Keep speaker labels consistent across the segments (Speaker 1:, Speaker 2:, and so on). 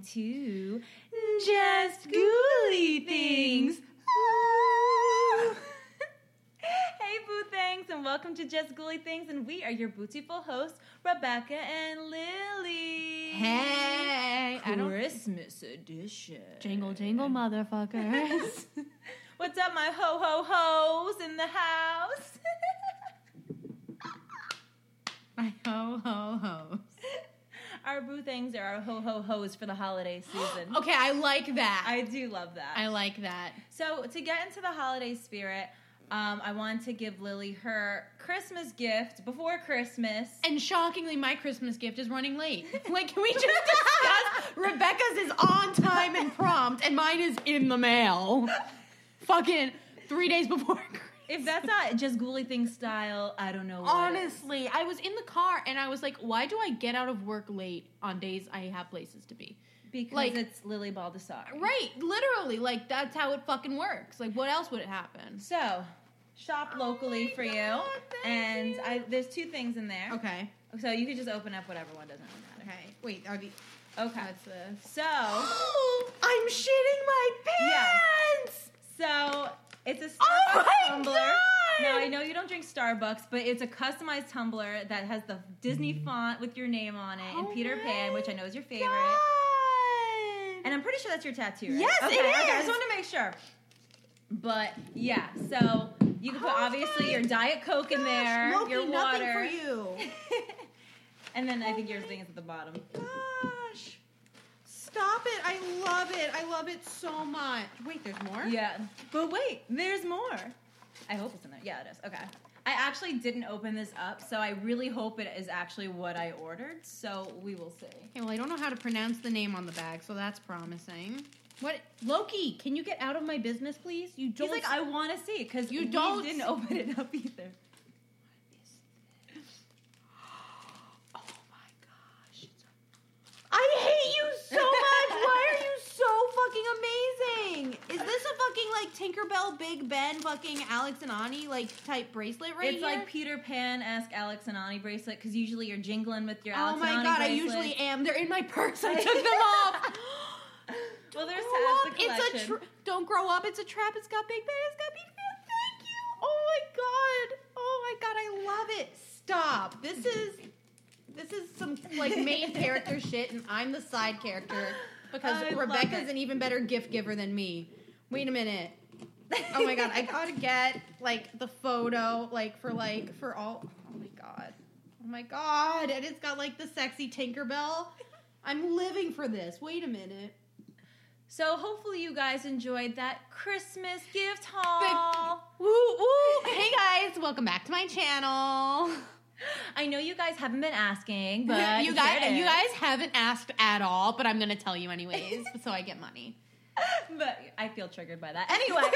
Speaker 1: to Just Ghouly Things. hey, Boo Things, and welcome to Just Ghouly Things. And we are your beautiful hosts, Rebecca and Lily.
Speaker 2: Hey.
Speaker 1: Christmas edition.
Speaker 2: Jingle, jingle, motherfuckers.
Speaker 1: What's up, my ho ho hoes in the house?
Speaker 2: My ho ho hoes.
Speaker 1: Our boo things are our ho ho hoes for the holiday season.
Speaker 2: Okay, I like that.
Speaker 1: I do love that.
Speaker 2: I like that.
Speaker 1: so to get into the holiday spirit, um, I want to give Lily her Christmas gift before Christmas.
Speaker 2: And shockingly, my Christmas gift is running late. Like, can we just discuss? Rebecca's is on time and prompt, and mine is in the mail. Fucking three days before Christmas.
Speaker 1: If that's not just ghouly thing style, I don't know. What
Speaker 2: Honestly, I was in the car and I was like, why do I get out of work late on days I have places to be?
Speaker 1: because
Speaker 2: like-
Speaker 1: it's Lily Baldessari.
Speaker 2: Right, literally, like that's how it fucking works. Like, what else would it happen?
Speaker 1: So shop locally
Speaker 2: my
Speaker 1: for you,
Speaker 2: God, thank
Speaker 1: and
Speaker 2: you.
Speaker 1: I, there's two things in there.
Speaker 2: Okay.
Speaker 1: So you could just open up whatever one doesn't really matter.
Speaker 2: Okay. Wait, are the
Speaker 1: Okay.
Speaker 2: that's this?
Speaker 1: So
Speaker 2: I'm shitting my
Speaker 1: Yeah.
Speaker 2: pants.
Speaker 1: So it's a oh Starbucks
Speaker 2: Oh
Speaker 1: tumbler.
Speaker 2: God!
Speaker 1: Now I know you don't drink Starbucks, but it's a customized tumbler that has the Disney mm. font with your name on it
Speaker 2: Oh
Speaker 1: and Peter Pan, which I know is your favorite.
Speaker 2: God.
Speaker 1: And I'm pretty sure that's your tattoo, right?
Speaker 2: Yes,
Speaker 1: okay,
Speaker 2: it
Speaker 1: Okay, I just wanted to make sure. But yeah, so you can put
Speaker 2: Oh
Speaker 1: obviously your Diet Coke in there,
Speaker 2: Loki,
Speaker 1: your water,
Speaker 2: for you.
Speaker 1: and then I think oh your thing is at the bottom.
Speaker 2: Gosh. Stop it. I love it. I love it so much. Wait, there's more?
Speaker 1: Yeah, but wait, there's more. I hope it's in there. Yeah, it is. Okay. I actually didn't open this up, so I really hope it is actually what I ordered. So we will see.
Speaker 2: Okay, well, I don't know how to pronounce the name on the bag, so that's promising. What? Loki, can you get out of my business, please? You don't.
Speaker 1: He's like, I want to see because
Speaker 2: You don't
Speaker 1: didn't open it up either.
Speaker 2: Oh my gosh. I hate you so much. Why are you so fucking amazing? Is this a fucking like Tinkerbell Big Ben fucking Alex and Ani like type bracelet right
Speaker 1: it's
Speaker 2: here?
Speaker 1: like Peter Pan esque Alex and Ani bracelet because usually you're jingling with your
Speaker 2: Oh
Speaker 1: Alex
Speaker 2: my
Speaker 1: and Ani
Speaker 2: god, I usually am. They're in my purse. I took them off.
Speaker 1: Well, there's
Speaker 2: Grow
Speaker 1: the
Speaker 2: It's a tra- don't grow up. It's a trap. It's got Big Ben. It's got Big Ben. Thank you. Oh my god. Oh my god. I love it. Stop. This is this is some like main character shit, and I'm the side character because
Speaker 1: I
Speaker 2: Rebecca's an even better gift giver than me. Wait a minute. Oh my god. I gotta get like the photo like for like for all. Oh my god. Oh my god. And it's got like the sexy Tinkerbell. I'm living for this. Wait a minute.
Speaker 1: So hopefully you guys enjoyed that Christmas gift haul.
Speaker 2: Woo woo! Hey guys, welcome back to my channel.
Speaker 1: I know you guys haven't been asking, but
Speaker 2: you guys, you guys haven't asked at all, but I'm gonna tell you anyways, so I get money.
Speaker 1: but I feel triggered by that. Anyway,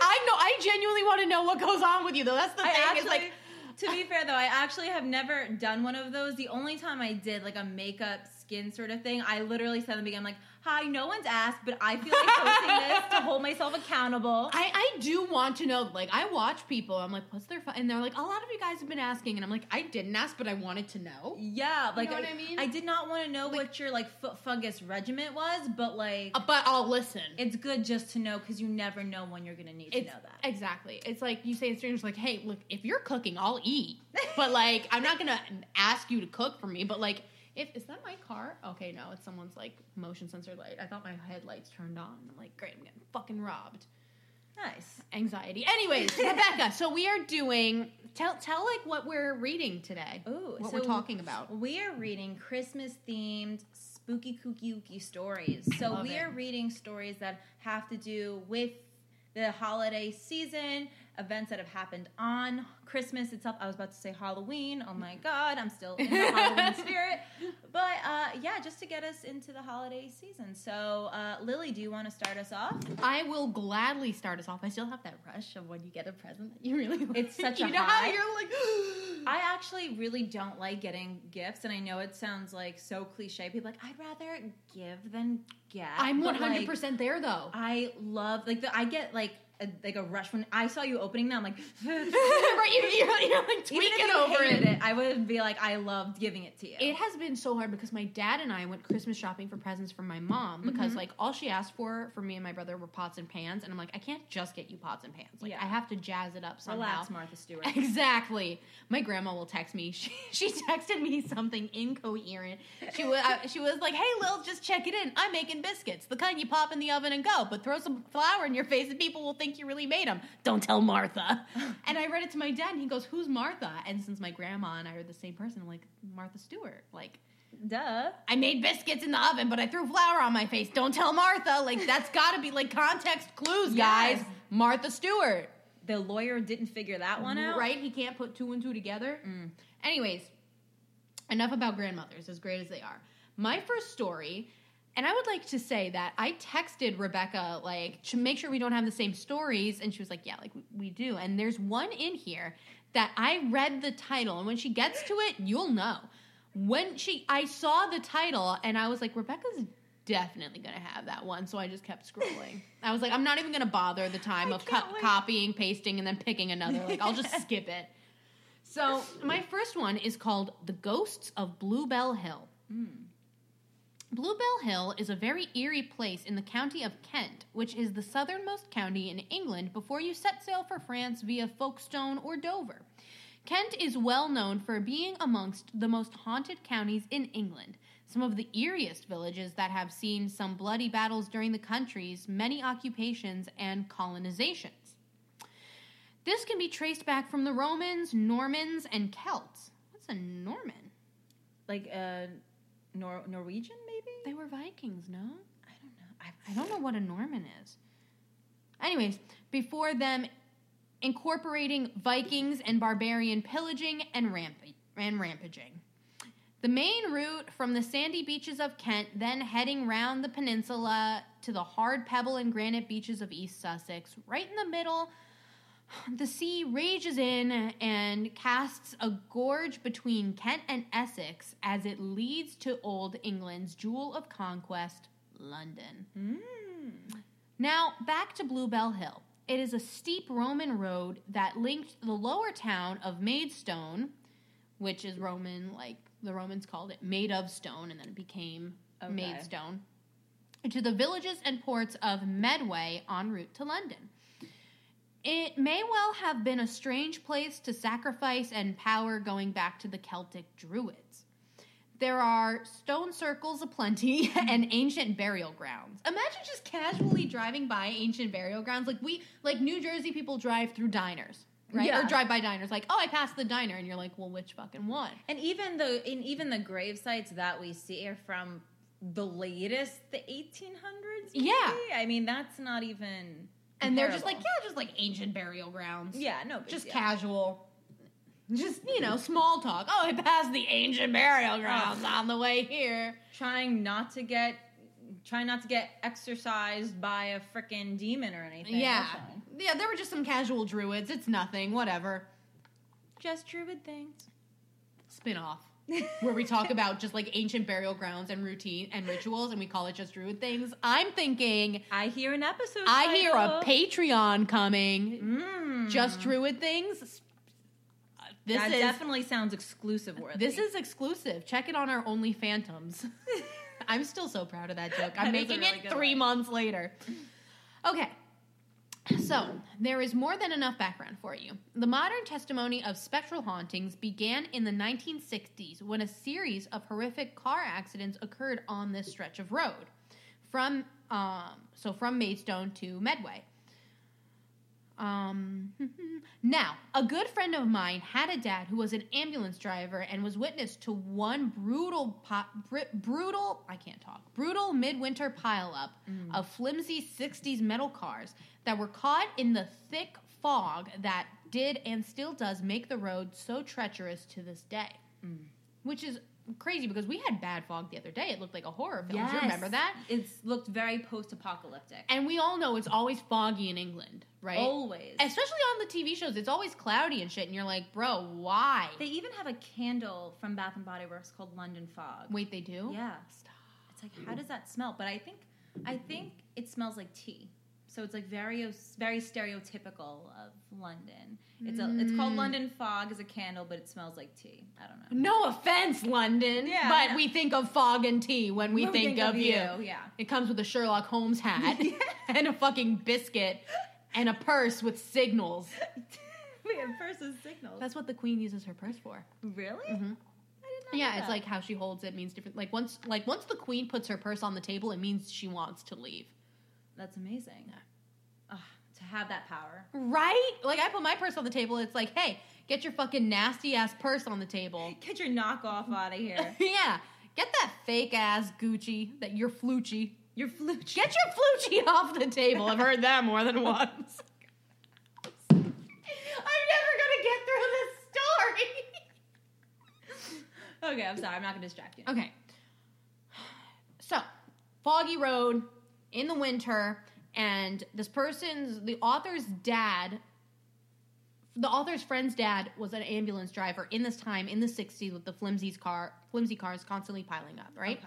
Speaker 2: I know. I genuinely want to know what goes on with you, though. That's the
Speaker 1: I
Speaker 2: thing.
Speaker 1: actually,
Speaker 2: is like,
Speaker 1: to be fair though, I actually have never done one of those. The only time I did like a makeup skin sort of thing, I literally said in the beginning, I'm like, "Hi, no one's asked, but I feel like posting this to hold myself accountable."
Speaker 2: I, I do want to know. Like, I watch people. I'm like, what's their? Fu-? And they're like, a lot of you guys have been asking, and I'm like, I didn't ask, but I wanted to know.
Speaker 1: yeah, like
Speaker 2: know what I mean?
Speaker 1: I did not want to know what your like foot fungus regiment was, but like
Speaker 2: Uh, but I'll listen.
Speaker 1: it's good just to know because you never know when you're gonna need to know that.
Speaker 2: Exactly. It's like you say to strangers, like, "Hey, look, if you're cooking, I'll eat." But like, I'm not gonna ask you to cook for me. But like, if is that my car? Okay, no, it's someone's like motion sensor light. I thought my headlights turned on. I'm like, great, I'm getting fucking robbed.
Speaker 1: Nice.
Speaker 2: Anxiety. Anyways, Rebecca. So we are doing. Tell tell like what we're reading today.
Speaker 1: Ooh,
Speaker 2: what
Speaker 1: so
Speaker 2: we're talking about.
Speaker 1: We are reading Christmas themed spooky kooky ooky stories. So we
Speaker 2: it.
Speaker 1: are reading stories that have to do with the holiday season, events that have happened on Christmas itself. I was about to say Halloween. Oh my god, I'm still in the Halloween spirit. But uh, yeah, just to get us into the holiday season. So uh, Lily, do you want to start us off?
Speaker 2: I will gladly start us off. I still have that rush of when you get a present that you really like.
Speaker 1: It's such
Speaker 2: you
Speaker 1: a
Speaker 2: know
Speaker 1: high.
Speaker 2: how you're like.
Speaker 1: I actually really don't like getting gifts, and I know it sounds like so cliche. People are like I'd rather give than get.
Speaker 2: I'm
Speaker 1: but,
Speaker 2: 100
Speaker 1: like,
Speaker 2: percent there though.
Speaker 1: I love like the I get like a, like a rush when I saw you opening them. I'm like,
Speaker 2: right, you, you're, you're like tweaking over it.
Speaker 1: it, I would be like, I loved giving it to you.
Speaker 2: It has been so hard because my dad and I went Christmas shopping for presents for my mom because
Speaker 1: Mhm.
Speaker 2: like all she asked for for me and my brother were pots and pans, and I'm like, I can't just get you pots and pans. Like
Speaker 1: Yeah.
Speaker 2: I have to jazz it up somehow.
Speaker 1: Relax, Martha Stewart.
Speaker 2: Exactly. My grandma will text me. She, she texted me something incoherent. She was uh, she was like, "Hey, Lil, just check it in. I'm making biscuits, the kind you pop in the oven and go. But throw some flour in your face, and people will think you really made them. Don't tell Martha." and I read it to my dad, and he goes, "Who's Martha?" And since my grandma and I are the same person, I'm like, "Martha Stewart." Like.
Speaker 1: Duh.
Speaker 2: I made biscuits in the oven, but I threw flour on my face. Don't tell Martha. Like that's got to be like context clues, guys.
Speaker 1: Yes.
Speaker 2: Martha Stewart.
Speaker 1: The lawyer didn't figure that one out.
Speaker 2: Right? He can't put two and two together.
Speaker 1: Mm.
Speaker 2: Anyways, enough about grandmothers, as great as they are. My first story, and I would like to say that I texted Rebecca, like, to make sure we don't have the same stories. And she was like, yeah, like, we, do. And there's one in here that I read the title, and when she gets to it, you'll know. When she, I saw the title, and I was like, Rebecca's definitely gonna have that one. So I just kept scrolling. I was like, I'm not even gonna bother the time
Speaker 1: I
Speaker 2: of co- copying, pasting, and then picking another. Like, I'll just skip it. So my first one is called "The Ghosts of Bluebell Hill."
Speaker 1: Mm.
Speaker 2: Bluebell Hill is a very eerie place in the county of Kent, which is the southernmost county in England before you set sail for France via Folkestone or Dover. Kent is well known for being amongst the most haunted counties in England, some of the eeriest villages that have seen some bloody battles during the country's many occupations and colonizations. This can be traced back from the Romans, Normans, and Celts. What's a Norman?
Speaker 1: Like uh, Nor- Norwegian, maybe?
Speaker 2: They were Vikings, no?
Speaker 1: I don't know. I,
Speaker 2: I don't know what a Norman is. Anyways, before them incorporating Vikings and barbarian pillaging and, ramp- and rampaging. The main route from the sandy beaches of Kent, then heading round the peninsula to the hard pebble and granite beaches of East Sussex, right in the middle. The sea rages in and casts a gorge between Kent and Essex as it leads to Old England's jewel of conquest, London.
Speaker 1: Mm.
Speaker 2: Now, back to Bluebell Hill. It is a steep Roman road that linked the lower town of Maidstone, which is Roman, like the Romans called it, made of stone, and then it became
Speaker 1: Okay.
Speaker 2: Maidstone, to the villages and ports of Medway en route to London. It may well have been a strange place to sacrifice and power going back to the Celtic Druids. There are stone circles aplenty and ancient burial grounds. Imagine just casually driving by ancient burial grounds. Like we like New Jersey people drive through diners, right?
Speaker 1: Yeah.
Speaker 2: Or drive by diners like, "Oh, I passed the diner." And you're like, "Well, which fucking one?"
Speaker 1: And even the in even the grave sites that we see are from the latest, the 1800s. maybe?
Speaker 2: Yeah.
Speaker 1: I mean that's not even.
Speaker 2: And they're just like, "Yeah, just like ancient burial grounds."
Speaker 1: yeah, no, big
Speaker 2: Just
Speaker 1: deal.
Speaker 2: casual. Just, you know, small talk. Oh, I passed the ancient burial grounds on the way here.
Speaker 1: trying not to get, trying not to get exercised by a freaking demon or anything.
Speaker 2: Yeah. Yeah, there were just some casual druids. It's nothing, whatever.
Speaker 1: just druid things.
Speaker 2: Spin off. Where we talk about just like ancient burial grounds and routine and rituals and we call it just druid things. I'm thinking
Speaker 1: I hear an episode.
Speaker 2: I hear a. Patreon coming.
Speaker 1: Mm.
Speaker 2: Just druid things. Uh, This
Speaker 1: that
Speaker 2: is
Speaker 1: definitely sounds exclusive worthy.
Speaker 2: this is exclusive. Check it on our Only Phantoms. I'm still so proud of that joke. I'm
Speaker 1: That
Speaker 2: making
Speaker 1: really
Speaker 2: it three
Speaker 1: one.
Speaker 2: months later. Okay. So, there is more than enough background for you. The modern testimony of spectral hauntings began in the 1960s when a series of horrific car accidents occurred on this stretch of road. From um, so from Maidstone to Medway. Um, now, a good friend of mine had a dad who was an ambulance driver and was witness to one brutal, po- br- brutal, I can't talk, brutal midwinter pileup of flimsy 60s metal cars that were caught in the thick fog that did and still does make the road so treacherous to this day. Which is crazy because we had bad fog the other day. It looked like a horror film. Do you remember that?
Speaker 1: It's looked very post-apocalyptic.
Speaker 2: And we all know it's always foggy in England, right?
Speaker 1: Always.
Speaker 2: Especially on the TV shows, it's always cloudy and shit, and you're like, bro, why?
Speaker 1: They even have a candle from Bath and Body Works called London Fog.
Speaker 2: Wait, they do?
Speaker 1: Yeah. It's like how does that smell? But I think I think it smells like tea. So it's like very very stereotypical of London. It's a it's called
Speaker 2: Mm.
Speaker 1: London Fog as a candle, but it smells like tea. I don't know.
Speaker 2: No offense, London,
Speaker 1: Yeah,
Speaker 2: but we think of fog and tea when we
Speaker 1: When
Speaker 2: think, of, you.
Speaker 1: Yeah.
Speaker 2: It comes with a Sherlock Holmes hat and a fucking biscuit and a purse with signals.
Speaker 1: we have versus signals.
Speaker 2: That's what the queen uses her purse for.
Speaker 1: really?
Speaker 2: Mhm.
Speaker 1: I did not
Speaker 2: Yeah, it's
Speaker 1: that.
Speaker 2: like how she holds it means different. Like once, like once the queen puts her purse on the table, it means she wants to leave.
Speaker 1: That's amazing.
Speaker 2: Yeah.
Speaker 1: Ugh, to have that power.
Speaker 2: Right? Like I put my purse on the table. It's like, hey, get your fucking nasty ass purse on the table.
Speaker 1: Get your knockoff out of here.
Speaker 2: yeah, get that fake ass Gucci that you're fluchy.
Speaker 1: Your flute.
Speaker 2: Get your fluchy off the table. I've heard that more than once. I'm never gonna get through this story.
Speaker 1: Okay, I'm sorry. I'm not gonna distract you.
Speaker 2: Okay. So, foggy road in the winter, and this person's, the author's dad, the author's friend's dad was an ambulance driver in this time in the 60s with the flimsy car, flimsy cars constantly piling up, right?
Speaker 1: Okay.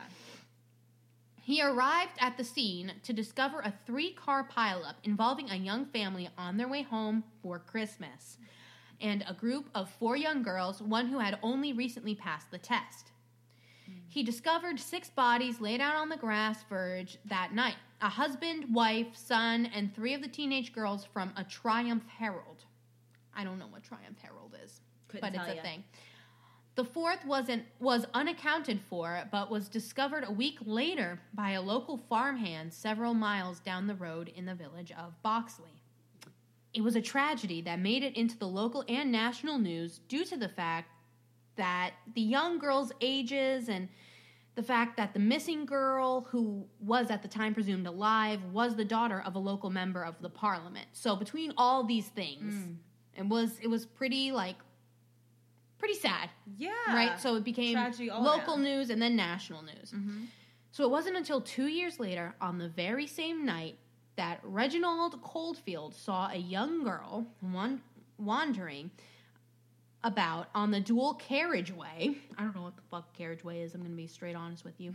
Speaker 2: He arrived at the scene to discover a three car pileup involving a young family on their way home for Christmas and a group of four young girls, one who had only recently passed the test. Hmm. He discovered six bodies laid out on the grass verge that night a husband, wife, son, and three of the teenage girls from a Triumph Herald. I don't know what Triumph Herald is
Speaker 1: Couldn't
Speaker 2: but it's a
Speaker 1: ya.
Speaker 2: thing. The fourth wasn't was unaccounted for, but was discovered a week later by a local farmhand several miles down the road in the village of Boxley. It was a tragedy that made it into the local and national news due to the fact that the young girls' ages and the fact that the missing girl, who was at the time presumed alive, was the daughter of a local member of the parliament. So between all these things,
Speaker 1: Mm.
Speaker 2: it was it was pretty like pretty sad,
Speaker 1: Yeah.
Speaker 2: right? So it became local news and then national news.
Speaker 1: Mm-hmm.
Speaker 2: So it wasn't until two years later, on the very same night, that Reginald Coldfield saw a young girl wan- wandering about on the dual carriageway. I don't know what the fuck carriageway is. I'm going to be straight honest with you.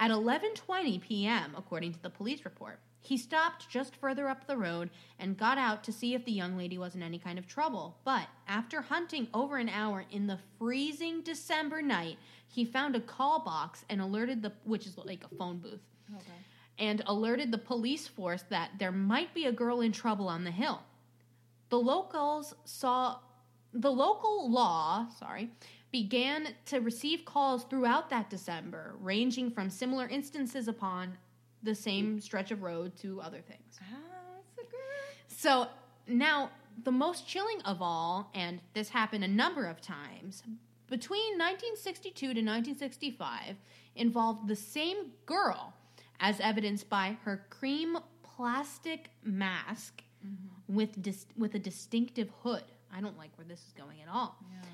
Speaker 2: At 11:20 p.m., according to the police report, he stopped just further up the road and got out to see if the young lady was in any kind of trouble. But after hunting over an hour in the freezing December night, he found a call box and alerted the which is like a phone booth
Speaker 1: Okay.
Speaker 2: and alerted the police force that there might be a girl in trouble on the hill. The locals saw the local law, sorry, began to receive calls throughout that December, ranging from similar instances upon the same stretch of road to other things.
Speaker 1: Ah, that's a good.
Speaker 2: So now, the most chilling of all, and this happened a number of times, between 1962 to 1965, involved the same girl, as evidenced by her cream plastic mask with dis- with a distinctive hood. I don't like where this is going at all
Speaker 1: Yeah.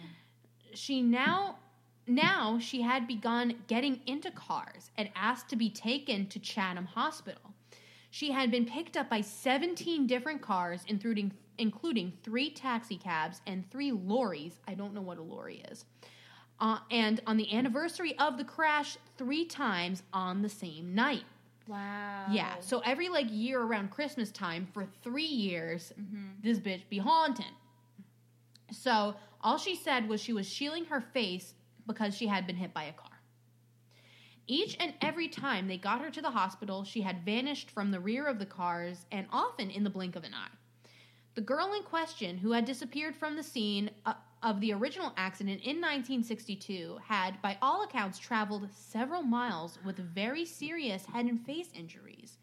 Speaker 2: she now now she had begun getting into cars and asked to be taken to Chatham Hospital. She had been picked up by 17 different cars including including 3 taxi cabs and 3 lorries. I don't know what a lorry is. Uh, and on the anniversary of the crash 3 times on the same night.
Speaker 1: Wow.
Speaker 2: Yeah, so every like year around Christmas time for 3 years
Speaker 1: Mm-hmm.
Speaker 2: this bitch be haunted. So all she said was she was shielding her face because she had been hit by a car. Each and every time they got her to the hospital, she had vanished from the rear of the cars and often in the blink of an eye. The girl in question, who had disappeared from the scene uh, of the original accident in 1962, had, by all accounts, traveled several miles with very serious head and face injuries.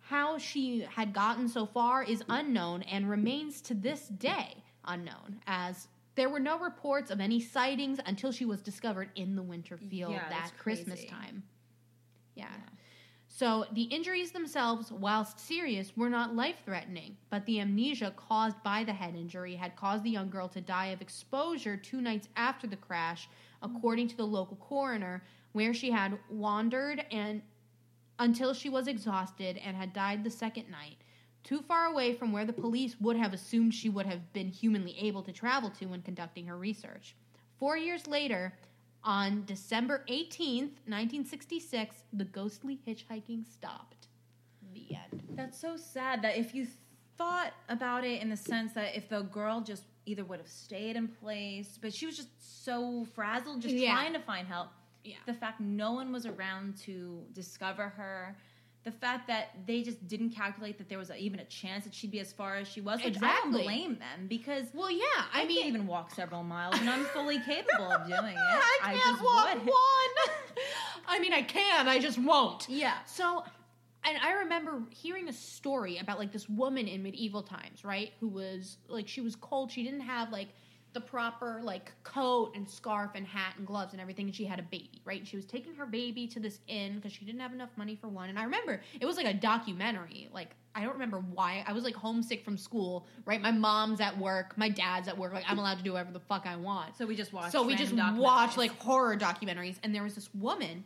Speaker 2: How she had gotten so far is unknown and remains to this day unknown, as there were no reports of any sightings until she was discovered in the winter field
Speaker 1: Yeah,
Speaker 2: that Christmas time. Yeah.
Speaker 1: Yeah.
Speaker 2: So the injuries themselves, whilst serious, were not life threatening, but the amnesia caused by the head injury had caused the young girl to die of exposure two nights after the crash, according to the local coroner, where she had wandered and until she was exhausted and had died the second night, too far away from where the police would have assumed she would have been humanly able to travel to when conducting her research. Four years later, on December 18th, 1966, the ghostly hitchhiking stopped. the end.
Speaker 1: That's so sad that if you thought about it in the sense that if the girl just either would have stayed in place, but she was just so frazzled, just
Speaker 2: Yeah.
Speaker 1: trying to find help.
Speaker 2: Yeah.
Speaker 1: The fact no one was around to discover her, the fact that they just didn't calculate that there was a, even a chance that she'd be as far as she was, which I don't blame them because
Speaker 2: Well, yeah.
Speaker 1: I,
Speaker 2: I, mean,
Speaker 1: can't even walk several miles, and I'm fully capable of doing it.
Speaker 2: I can't
Speaker 1: just
Speaker 2: walk
Speaker 1: would.
Speaker 2: one. I mean, I can. I just won't.
Speaker 1: Yeah.
Speaker 2: So, and I remember hearing a story about like this woman in medieval times, right? Who was like she was cold. She didn't have like the proper like coat and scarf and hat and gloves and everything. And she had a baby, right? And she was taking her baby to this inn because she didn't have enough money for one. And I remember it was like a documentary. Like I don't remember why. I was like homesick from school, right? My mom's at work, my dad's at work. Like I'm allowed to do whatever the fuck I want.
Speaker 1: So we just watched.
Speaker 2: So we just watched like horror documentaries, and there was this woman,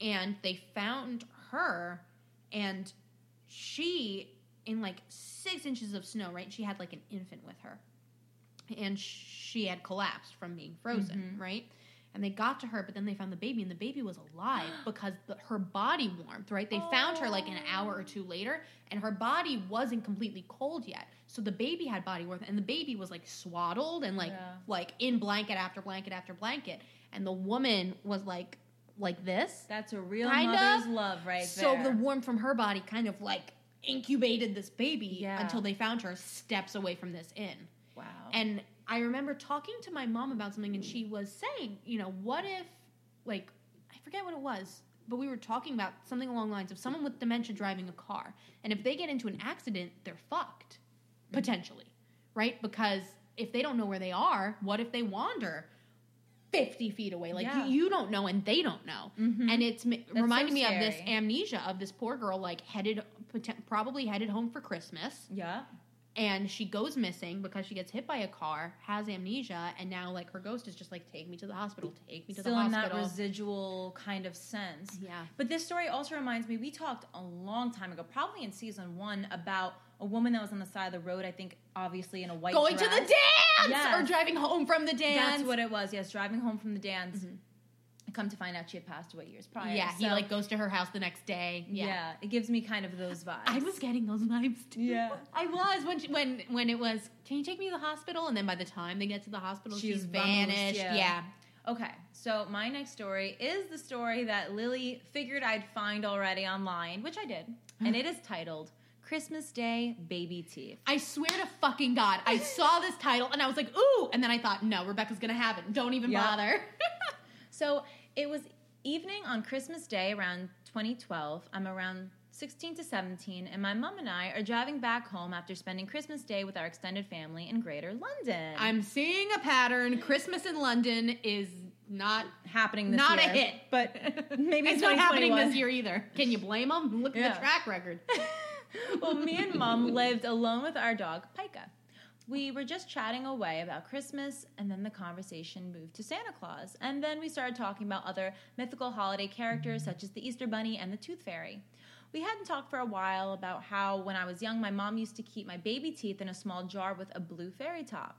Speaker 2: and they found her, and she in like six inches of snow, right? She had like an infant with her, and she had collapsed from being frozen,
Speaker 1: Mhm.
Speaker 2: right? And they got to her, but then they found the baby, and the baby was alive because the, her body warmth, right? They found her like an hour or two later, and her body wasn't completely cold yet. So the baby had body warmth, and the baby was like swaddled and like
Speaker 1: Yeah.
Speaker 2: like in blanket after blanket after blanket, and the woman was like like this.
Speaker 1: That's a real mother's
Speaker 2: of.
Speaker 1: love, right
Speaker 2: so
Speaker 1: there.
Speaker 2: the warmth from her body kind of like incubated this baby
Speaker 1: Yeah.
Speaker 2: until they found her steps away from this inn.
Speaker 1: Wow.
Speaker 2: And I remember talking to my mom about something, and she was saying, you know, what if, like, I forget what it was, but we were talking about something along the lines of someone with dementia driving a car, and if they get into an accident, they're fucked, potentially, right? Because if they don't know where they are, what if they wander 50 feet away? Like,
Speaker 1: Yeah.
Speaker 2: you, you don't know, and they don't know.
Speaker 1: Mhm.
Speaker 2: And it's
Speaker 1: so
Speaker 2: reminding me of this amnesia of this poor girl, like, headed, probably headed home for Christmas
Speaker 1: yeah.
Speaker 2: And she goes missing because she gets hit by a car, has amnesia, and now like her ghost is just like, take me to the hospital, take me to
Speaker 1: Still
Speaker 2: the hospital.
Speaker 1: Still in that residual kind of sense.
Speaker 2: yeah,
Speaker 1: But this story also reminds me, we talked a long time ago, probably in season one, about a woman that was on the side of the road, I think obviously in a white
Speaker 2: going to the dance
Speaker 1: Yes.
Speaker 2: or driving home from the dance.
Speaker 1: That's what it was, yes, driving home from the dance.
Speaker 2: Mhm.
Speaker 1: Come to find out she had passed away years prior.
Speaker 2: yeah, he
Speaker 1: So,
Speaker 2: like goes to her house the next day.
Speaker 1: yeah.
Speaker 2: Yeah.
Speaker 1: it gives me kind of those vibes.
Speaker 2: I was getting those vibes too.
Speaker 1: Yeah.
Speaker 2: I was when she, when when it was. Can you take me to the hospital? And then by the time they get to the hospital,
Speaker 1: She's
Speaker 2: she's, vanished.
Speaker 1: yeah.
Speaker 2: yeah.
Speaker 1: Okay, so my next story is the story that Lily figured I'd find already online, which I did, and it is titled Christmas Day Baby Teeth.
Speaker 2: I swear to fucking God, I saw this title and I was like, ooh, and then I thought, no, Rebecca's gonna have it. Don't even
Speaker 1: Yep.
Speaker 2: bother.
Speaker 1: So it was evening on Christmas Day around 2012. I'm around 16 to 17, and my mom and I are driving back home after spending Christmas Day with our extended family in Greater London.
Speaker 2: I'm seeing a pattern. Christmas in London is not
Speaker 1: happening this
Speaker 2: not
Speaker 1: year, Not
Speaker 2: a hit,
Speaker 1: but maybe
Speaker 2: it's not happening this year either. Can you blame them? Look at
Speaker 1: Yeah.
Speaker 2: the track record.
Speaker 1: well, me and mom lived alone with our dog, Pica. We were just chatting away about Christmas, and then the conversation moved to Santa Claus. And then we started talking about other mythical holiday characters such as the Easter Bunny and the Tooth Fairy. We hadn't talked for a while about how, when I was young, my mom used to keep my baby teeth in a small jar with a blue fairy top.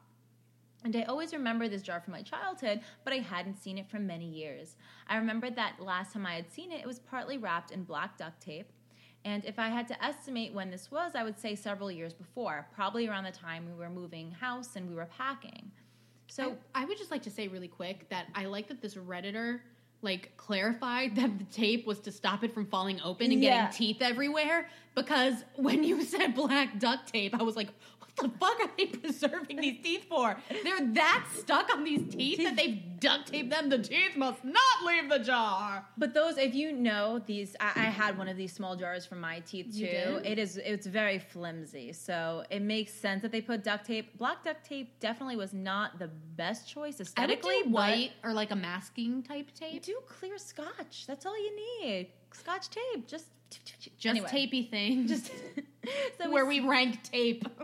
Speaker 1: And I always remember this jar from my childhood, but I hadn't seen it for many years. I remembered that last time I had seen it, it was partly wrapped in black duct tape. And if I had to estimate when this was, I would say several years before, probably around the time we were moving house and we were packing. So,
Speaker 2: So I would just like to say really quick that I like that this redditor like clarified that the tape was to stop it from falling open and
Speaker 1: Yeah.
Speaker 2: getting teeth everywhere because when you said black duct tape, I was like, what the fuck are they preserving these teeth for? They're that stuck on these teeth that they've duct taped them. The teeth must not leave the jar.
Speaker 1: but those, if you know these, I, I had one of these small jars for my teeth too. It is, it's very flimsy, so it makes sense that they put duct tape. Black duct tape definitely was not the best choice
Speaker 2: I would
Speaker 1: aesthetically.
Speaker 2: do white or like a masking type tape.
Speaker 1: do clear scotch. That's all you need. Scotch tape. Just,
Speaker 2: Just
Speaker 1: anyway.
Speaker 2: tapey thing.
Speaker 1: Just so
Speaker 2: where we rank tape.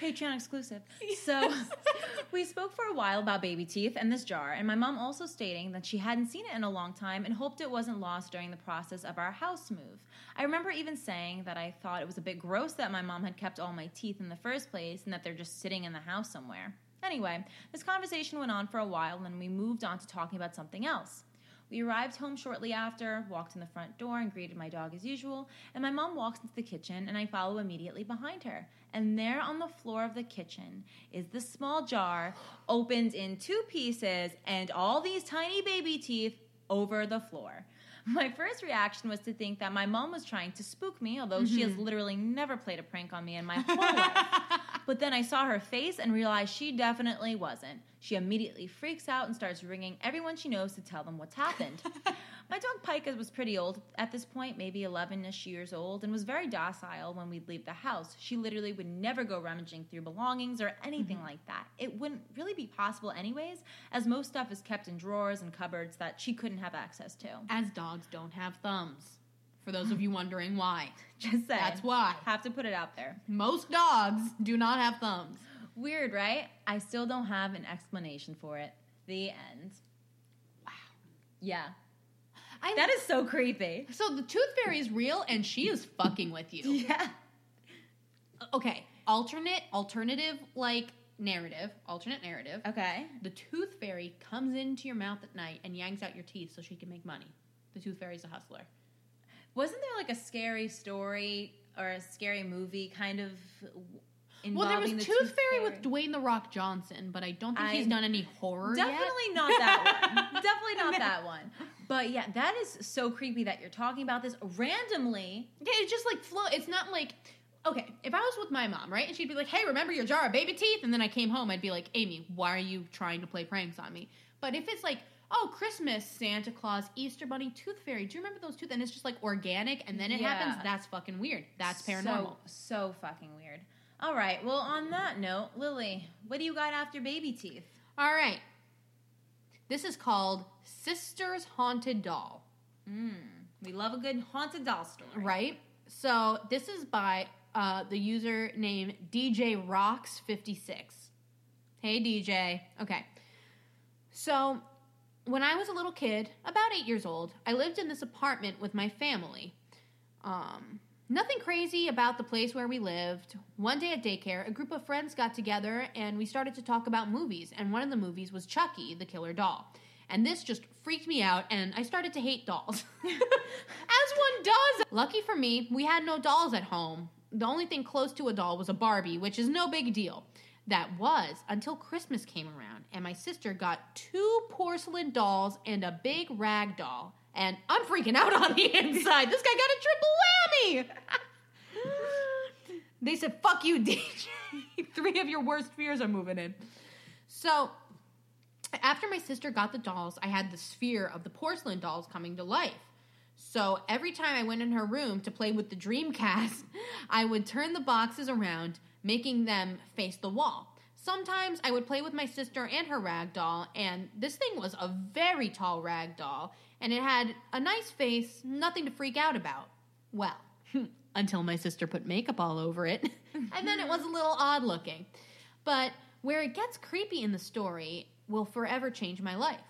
Speaker 1: Patreon exclusive. So we spoke for a while about baby teeth and this jar, and my mom also stating that she hadn't seen it in a long time and hoped it wasn't lost during the process of our house move. I remember even saying that I thought it was a bit gross that my mom had kept all my teeth in the first place and that they're just sitting in the house somewhere. Anyway, this conversation went on for a while and then we moved on to talking about something else. We arrived home shortly after, walked in the front door, and greeted my dog as usual. And my mom walks into the kitchen, and I follow immediately behind her. And there on the floor of the kitchen is the small jar, opened in two pieces, and all these tiny baby teeth over the floor. My first reaction was to think that my mom was trying to spook me, although she has mm-hmm. literally never played a prank on me in my whole life. But then I saw her face and realized she definitely wasn't. She immediately freaks out and starts ringing everyone she knows to tell them what's happened. My dog Pika was pretty old at this point, maybe 11 ish years old, and was very docile when we'd leave the house. She literally would never go rummaging through belongings or anything mm-hmm. like that. It wouldn't really be possible, anyways, as most stuff is kept in drawers and cupboards that she couldn't have access to.
Speaker 2: As dogs don't have thumbs. For those of you wondering why.
Speaker 1: Just saying.
Speaker 2: That's why.
Speaker 1: Have to put it out there.
Speaker 2: Most dogs do not have thumbs.
Speaker 1: Weird, right? I still don't have an explanation for it. The end.
Speaker 2: Wow.
Speaker 1: Yeah.
Speaker 2: I,
Speaker 1: That is so creepy.
Speaker 2: so the tooth fairy is real and she is fucking with you.
Speaker 1: Yeah.
Speaker 2: Okay. Alternate, alternative, like narrative, alternate narrative.
Speaker 1: Okay.
Speaker 2: The tooth fairy comes into your mouth at night and yanks out your teeth so she can make money. The tooth fairy's a hustler.
Speaker 1: Wasn't there like a scary story or a scary movie kind of
Speaker 2: Well, there was
Speaker 1: the
Speaker 2: Tooth, Fairy, with Dwayne the Rock Johnson, but I don't think he's done any horror yet.
Speaker 1: Definitely not that one. Definitely not that one. But yeah, that is so creepy that you're talking about this randomly.
Speaker 2: Yeah, it's just like flow. It's not like okay. If I was with my mom, right, and she'd be like, "Hey, remember your jar of baby teeth?" and then I came home, I'd be like, "Amy, why are you trying to play pranks on me?" But if it's like, "Oh, Christmas, Santa Claus, Easter Bunny, Tooth Fairy," do you remember those tooth? And it's just like organic, and then it
Speaker 1: Yeah.
Speaker 2: happens. That's fucking weird. That's paranormal.
Speaker 1: So, so fucking weird. All right. Well, on that note, Lily, what do you got after baby teeth?
Speaker 2: All right. This is called Sister's Haunted Doll.
Speaker 1: Mm, we love a good haunted doll story.
Speaker 2: Right? So this is by uh, the user name DJ Rocks 56. Hey DJ. Okay. So when I was a little kid, about eight years old, I lived in this apartment with my family. Um, nothing crazy about the place where we lived. One day at daycare, a group of friends got together and we started to talk about movies. And one of the movies was Chucky, the killer doll. And this just freaked me out, and I started to hate dolls. As one does. Lucky for me, we had no dolls at home. The only thing close to a doll was a Barbie, which is no big deal. That was until Christmas came around, and my sister got two porcelain dolls and a big rag doll. And I'm freaking out on the inside. This guy got a triple whammy. they said, fuck you, DJ. Three of your worst fears are moving in. So, after my sister got the dolls, I had the sphere of the porcelain dolls coming to life. So every time I went in her room to play with the Dreamcast, I would turn the boxes around, making them face the wall. Sometimes I would play with my sister and her rag doll, and this thing was a very tall rag doll, and it had a nice face, nothing to freak out about. Well, until my sister put makeup all over it, and then it was a little odd looking. But where it gets creepy in the story will forever change my life.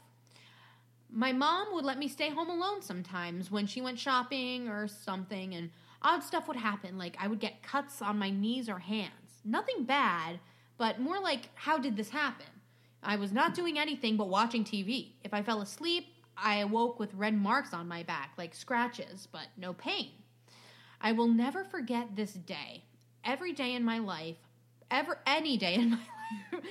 Speaker 2: My mom would let me stay home alone sometimes when she went shopping or something, and odd stuff would happen. Like I would get cuts on my knees or hands. Nothing bad, but more like, how did this happen? I was not doing anything but watching TV. If I fell asleep, I awoke with red marks on my back, like scratches, but no pain. I will never forget this day, every day in my life, ever any day in my life,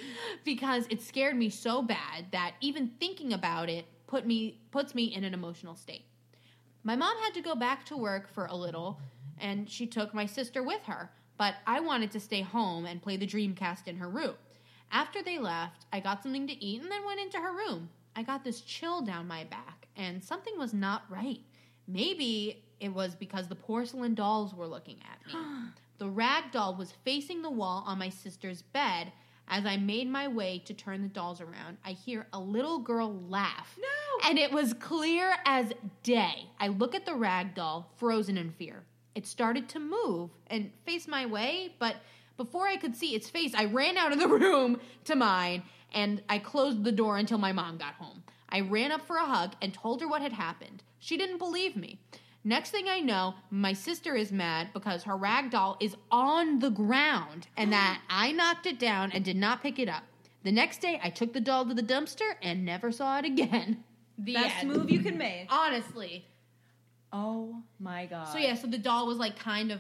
Speaker 2: because it scared me so bad that even thinking about it put me puts me in an emotional state. My mom had to go back to work for a little, and she took my sister with her, but I wanted to stay home and play the Dreamcast in her room. After they left, I got something to eat and then went into her room. I got this chill down my back, and something was not right. Maybe it was because the porcelain dolls were looking at me. the rag doll was facing the wall on my sister's bed. As I made my way to turn the dolls around, I hear a little girl laugh.
Speaker 1: No.
Speaker 2: And it was clear as day. I look at the rag doll, frozen in fear. It started to move and face my way, but before I could see its face, I ran out of the room to mine and I closed the door until my mom got home. I ran up for a hug and told her what had happened. She didn't believe me. Next thing I know, my sister is mad because her rag doll is on the ground and that I knocked it down and did not pick it up. The next day, I took the doll to the dumpster and never saw it again. The
Speaker 1: Best
Speaker 2: end.
Speaker 1: move you can make.
Speaker 2: Honestly.
Speaker 1: Oh my god.
Speaker 2: So yeah, so the doll was like kind of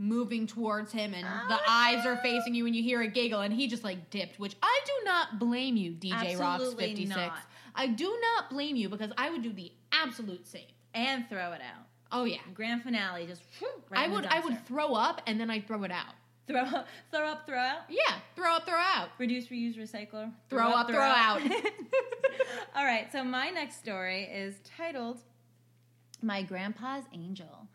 Speaker 2: moving towards him and the
Speaker 1: Oh,
Speaker 2: eyes are facing you and you hear a giggle and he just like dipped, which I do not blame you, DJ Rocks 56.
Speaker 1: not.
Speaker 2: I do not blame you because I would do the absolute same.
Speaker 1: and throw it out.
Speaker 2: Oh yeah.
Speaker 1: Grand finale, just whew, right
Speaker 2: I would I would throw up and then I'd throw it out.
Speaker 1: throw throw up, throw out.
Speaker 2: Yeah, throw up, throw out.
Speaker 1: Reduce, reuse, recycle.
Speaker 2: Throw up, throw out.
Speaker 1: All right, so my next story is titled My Grandpa's Angel.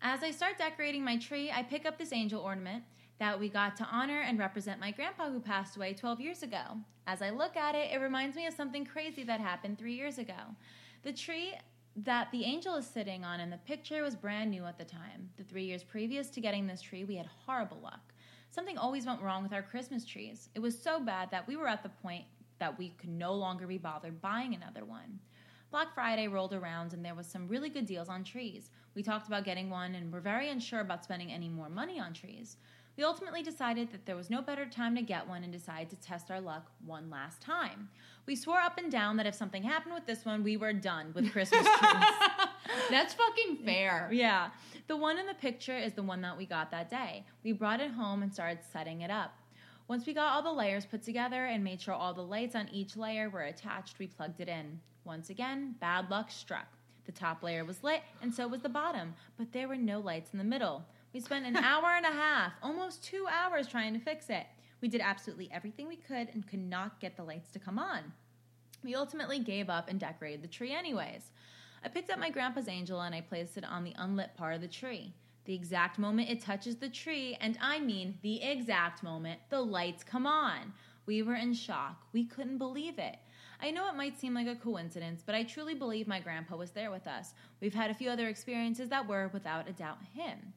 Speaker 1: As I start decorating my tree, I pick up this angel ornament that we got to honor and represent my grandpa who passed away 12 years ago. As I look at it, it reminds me of something crazy that happened three years ago. The tree that the angel is sitting on in the picture was brand new at the time. The three years previous to getting this tree, we had horrible luck. Something always went wrong with our Christmas trees. It was so bad that we were at the point that we could no longer be bothered buying another one. Black Friday rolled around and there was some really good deals on trees. We talked about getting one and were very unsure about spending any more money on trees. We ultimately decided that there was no better time to get one and decided to test our luck one last time. We swore up and down that if something happened with this one, we were done with Christmas trees.
Speaker 2: That's fucking fair.
Speaker 1: Yeah. The one in the picture is the one that we got that day. We brought it home and started setting it up. Once we got all the layers put together and made sure all the lights on each layer were attached, we plugged it in. Once again, bad luck struck. The top layer was lit, and so was the bottom, but there were no lights in the middle. We spent an hour and a half, almost two hours, trying to fix it. We did absolutely everything we could and could not get the lights to come on. We ultimately gave up and decorated the tree anyways. I picked up my grandpa's angel and I placed it on the unlit part of the tree. The exact moment it touches the tree, and I mean the exact moment, the lights come on. We were in shock. We couldn't believe it. I know it might seem like a coincidence, but I truly believe my grandpa was there with us. We've had a few other experiences that were, without a doubt, him.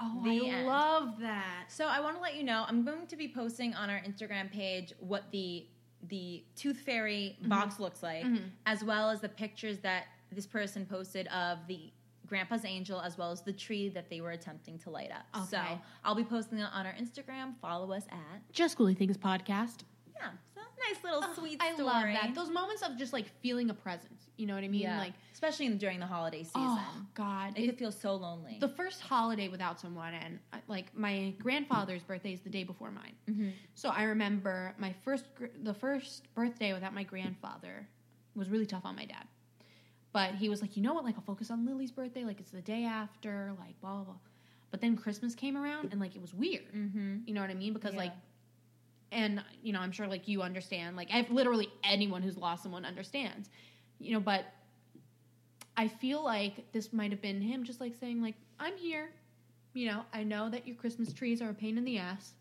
Speaker 2: Oh,
Speaker 1: The
Speaker 2: I
Speaker 1: end.
Speaker 2: love that.
Speaker 1: So I want to let you know I'm going to be posting on our Instagram page what the the tooth fairy box looks like,
Speaker 2: Mhm.
Speaker 1: as well as the pictures that this person posted of the grandpa's angel, as well as the tree that they were attempting to light up. So I'll be posting it on our Instagram. Follow us at
Speaker 2: Just Ghouly Things podcast.
Speaker 1: yeah, so nice little
Speaker 2: Oh,
Speaker 1: sweet
Speaker 2: I love that. Those moments of just like feeling a presence. You know what I mean?
Speaker 1: yeah,
Speaker 2: Like,
Speaker 1: especially in- during the holiday season,
Speaker 2: oh God,
Speaker 1: it
Speaker 2: It-
Speaker 1: could feel so lonely.
Speaker 2: the first holiday without someone, and like my grandfather's birthday is the day before mine.
Speaker 1: Mhm.
Speaker 2: So I remember my first, the first birthday without my grandfather was really tough on my dad. But he was like, you know what? Like, I'll focus on Lily's birthday. Like, it's the day after. Like, blah blah. blah. But then Christmas came around, and like it was weird.
Speaker 1: Mhm.
Speaker 2: You know what I mean? Because
Speaker 1: Yeah.
Speaker 2: like, and you know, I'm sure like you understand. Like, I've literally anyone who's lost someone understands. You know, but I feel like this might have been him just like saying like, I'm here. You know, I know that your Christmas trees are a pain in the ass.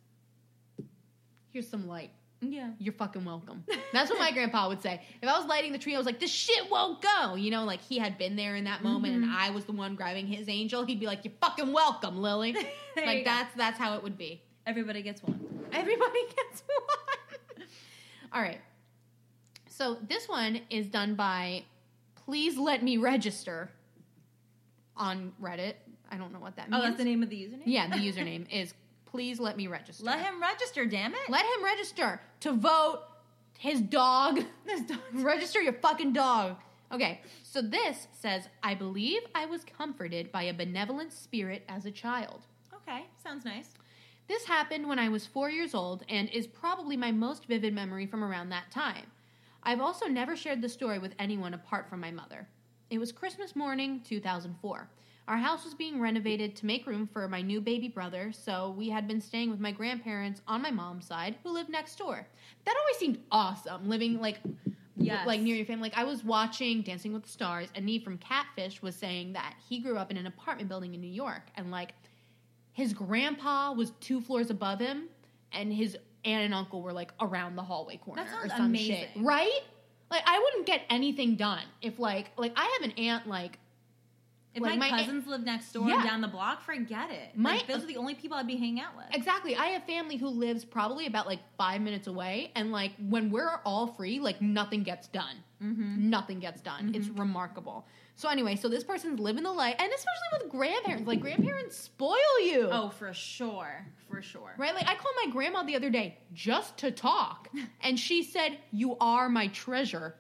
Speaker 2: Here's some light.
Speaker 1: Yeah.
Speaker 2: You're fucking welcome. That's what my grandpa would say. If I was lighting the tree, I was like, this shit won't go. You know, like he had been there in that moment and
Speaker 1: Mhm.
Speaker 2: I was the one grabbing his angel. He'd be like, You're fucking welcome, Lily. Like that's that's how it would be.
Speaker 1: Everybody gets one.
Speaker 2: Everybody gets one. All right. So this one is done by Please Let Me Register on Reddit. I don't know what that means.
Speaker 1: Oh, that's the name of the username.
Speaker 2: Yeah, the username is Please Let Me Register.
Speaker 1: Let him register. Damn it.
Speaker 2: Let him register to vote his dog.
Speaker 1: This dog-
Speaker 2: register your fucking dog. Okay, so this says, I believe I was comforted by a benevolent spirit as a child.
Speaker 1: Okay, sounds nice.
Speaker 2: This happened when I was four years old and is probably my most vivid memory from around that time. I've also never shared the story with anyone apart from my mother. It was Christmas morning, 2004. Our house was being renovated to make room for my new baby brother, so we had been staying with my grandparents on my mom's side, who lived next door. That always seemed awesome, living like
Speaker 1: Yes.
Speaker 2: like near your family. Like I was watching Dancing with the Stars, and Nev from Catfish was saying that he grew up in an apartment building in New York, and like his grandpa was two floors above him, and his aunt and uncle were like around the hallway corner
Speaker 1: That
Speaker 2: or
Speaker 1: sounds
Speaker 2: some shit,
Speaker 1: amazing.
Speaker 2: right? Like I wouldn't get anything done if like like I have an aunt like
Speaker 1: If
Speaker 2: Like,
Speaker 1: my,
Speaker 2: my-
Speaker 1: cousins live next door
Speaker 2: Yeah.
Speaker 1: down the block, forget it.
Speaker 2: My-
Speaker 1: like, those are the only people I'd be hanging out with.
Speaker 2: Exactly. I have family who lives probably about like five minutes away, and like when we're all free, like nothing gets done.
Speaker 1: Mm-hmm.
Speaker 2: Nothing gets done. It's remarkable. So anyway, so this person's living the life, and especially with grandparents, like grandparents spoil you.
Speaker 1: Oh, for sure, for sure.
Speaker 2: Right? Like I called my grandma the other day just to talk, and she said, "You are my treasure."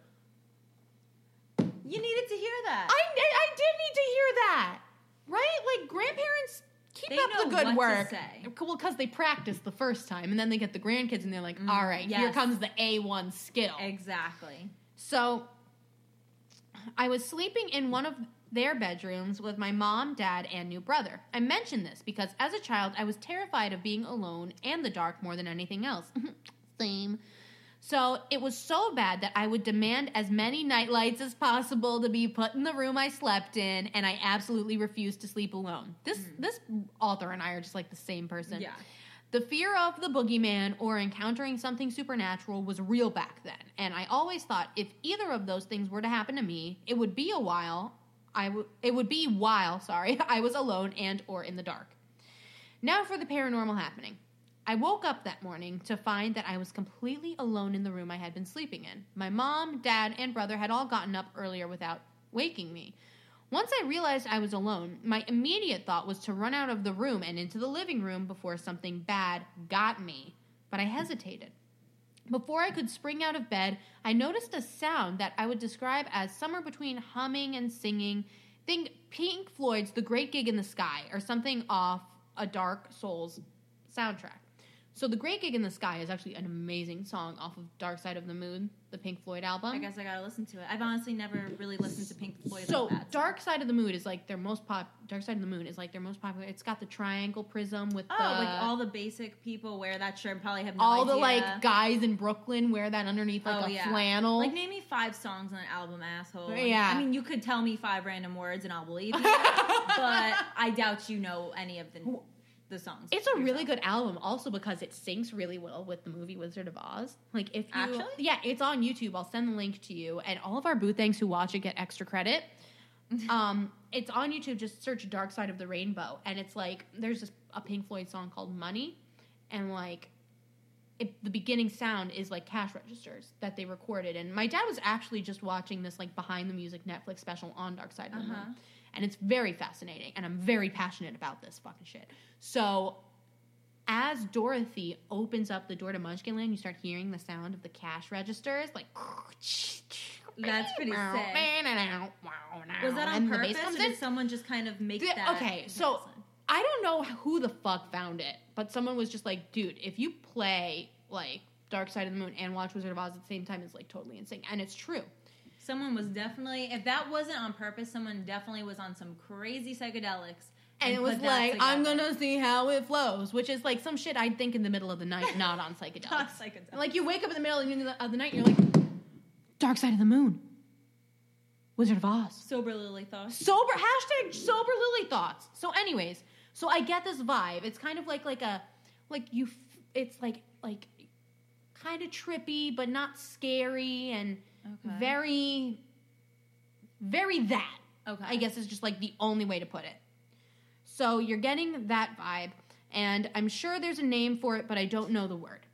Speaker 1: You needed to hear that.
Speaker 2: I, I did need to hear that. Right? Like grandparents keep
Speaker 1: They
Speaker 2: up the good
Speaker 1: what to
Speaker 2: work.
Speaker 1: say.
Speaker 2: Well, because they practice the first time and then they get the grandkids and they're like,
Speaker 1: Mm,
Speaker 2: all right, here comes the A1 skill.
Speaker 1: exactly.
Speaker 2: So I was sleeping in one of their bedrooms with my mom, dad, and new brother. I mention this because as a child, I was terrified of being alone and the dark more than anything else. Same. So it was so bad that I would demand as many nightlights as possible to be put in the room I slept in, and I absolutely refused to sleep alone. This mm. this author and I are just like the same person.
Speaker 1: Yeah.
Speaker 2: The fear of the boogeyman or encountering something supernatural was real back then, and I always thought if either of those things were to happen to me, it would be a while. I w- it would be while, sorry, I was alone and or in the dark. Now for the paranormal happening. I woke up that morning to find that I was completely alone in the room I had been sleeping in. My mom, dad, and brother had all gotten up earlier without waking me. Once I realized I was alone, my immediate thought was to run out of the room and into the living room before something bad got me. But I hesitated. Before I could spring out of bed, I noticed a sound that I would describe as somewhere between humming and singing. Think Pink Floyd's The Great Gig in the Sky or something off a Dark Souls soundtrack. So The Great Gig in the Sky is actually an amazing song off of Dark Side of the Moon, the Pink Floyd album.
Speaker 1: I guess I gotta listen to it. I've honestly never really listened to Pink Floyd.
Speaker 2: So
Speaker 1: like that,
Speaker 2: Dark Side of the Moon is like their most pop. Dark Side of the Moon is like their most popular. It's got the triangle prism with
Speaker 1: Oh,
Speaker 2: the
Speaker 1: like all the basic people wear that shirt and probably have no
Speaker 2: all the like guys in Brooklyn wear that underneath like
Speaker 1: Oh,
Speaker 2: a
Speaker 1: yeah.
Speaker 2: flannel.
Speaker 1: Like name me five songs on an album, asshole.
Speaker 2: Yeah.
Speaker 1: I mean, you could tell me five random words and I'll believe you, but I doubt you know any of the the songs.
Speaker 2: It's a really good album, also because it syncs really well with the movie Wizard of Oz. Like if you,
Speaker 1: Actually?
Speaker 2: yeah, it's on YouTube. I'll send the link to you, and all of our booth thanks who watch it get extra credit. um, it's on YouTube. Just search "Dark Side of the Rainbow," and it's like there's this, a Pink Floyd song called "Money," and like it, the beginning sound is like cash registers that they recorded. And my dad was actually just watching this like behind the music Netflix special on Dark Side of the
Speaker 1: Uh-huh.
Speaker 2: And it's very fascinating. And I'm very passionate about this fucking shit. So as Dorothy opens up the door to Munchkinland, you start hearing the sound of the cash registers, like.
Speaker 1: That's pretty sick. Was that on
Speaker 2: and
Speaker 1: purpose, or
Speaker 2: in.
Speaker 1: did someone just kind of make
Speaker 2: Yeah,
Speaker 1: that?
Speaker 2: okay, so-? I don't know who the fuck found it, but someone was just like, dude, if you play like Dark Side of the Moon and watch Wizard of Oz at the same time, it's like totally insane. And it's true.
Speaker 1: Someone was definitely, if that wasn't on purpose, someone definitely was on some crazy psychedelics.
Speaker 2: And, it was like, I'm gonna see how it flows, which is like some shit I'd think in the middle of the night, not on psychedelics.
Speaker 1: Not psychedelics.
Speaker 2: like you wake up in the middle of the night and you're like, Dark Side of the Moon, Wizard of Oz.
Speaker 1: sober Lily thoughts.
Speaker 2: sober hashtag sober lily thoughts so anyways so i get this vibe it's kind of like like a like you f- it's like like kind of trippy but not scary and
Speaker 1: Okay.
Speaker 2: very very that
Speaker 1: Okay.
Speaker 2: i guess is just like the only way to put it so you're getting that vibe and i'm sure there's a name for it but i don't know the word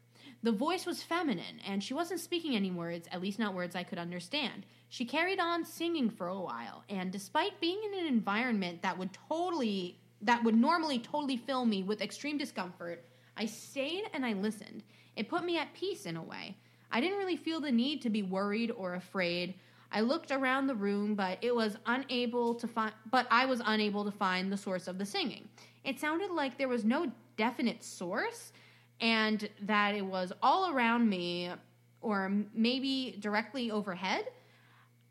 Speaker 2: the voice was feminine, and she wasn't speaking any words, at least not words I could understand. She carried on singing for a while, and despite being in an environment that would totally that would normally totally fill me with extreme discomfort, I stayed and I listened. It put me at peace in a way. I didn't really feel the need to be worried or afraid. I looked around the room, but it was unable to find but I was unable to find the source of the singing. It sounded like there was no definite source and that it was all around me or maybe directly overhead.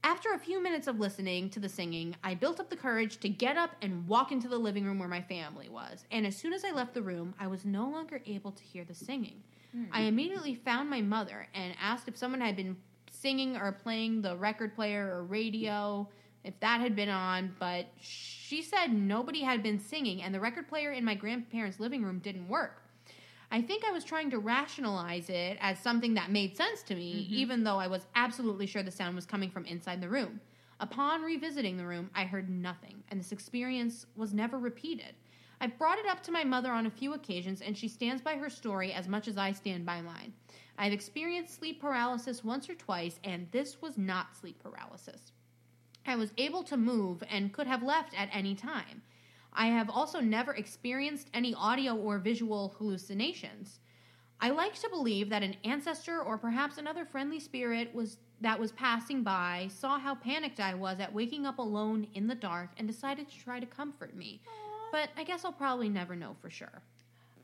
Speaker 2: After a few minutes of listening to the singing, I built up the courage to get up and walk into the living room where my family was. And as soon as I left the room, I was no longer able to hear the singing. I hmm. immediately found my mother and asked if someone had been singing or playing the record player or radio, if that had been on, but she said nobody had been singing and the record player in my grandparents' living room didn't work. I think I was trying to rationalize it as something that made sense to me, mm-hmm. even though I was absolutely sure the sound was coming from inside the room. Upon revisiting the room, I heard nothing, and this experience was never repeated. I brought it up to my mother on a few occasions, and she stands by her story as much as I stand by mine. I've experienced sleep paralysis once or twice, and this was not sleep paralysis. I was able to move and could have left at any time. I have also never experienced any audio or visual hallucinations. I like to believe that an ancestor or perhaps another friendly spirit was that was passing by saw how panicked I was at waking up alone in the dark and decided to try to comfort me. But I guess I'll probably never know for sure.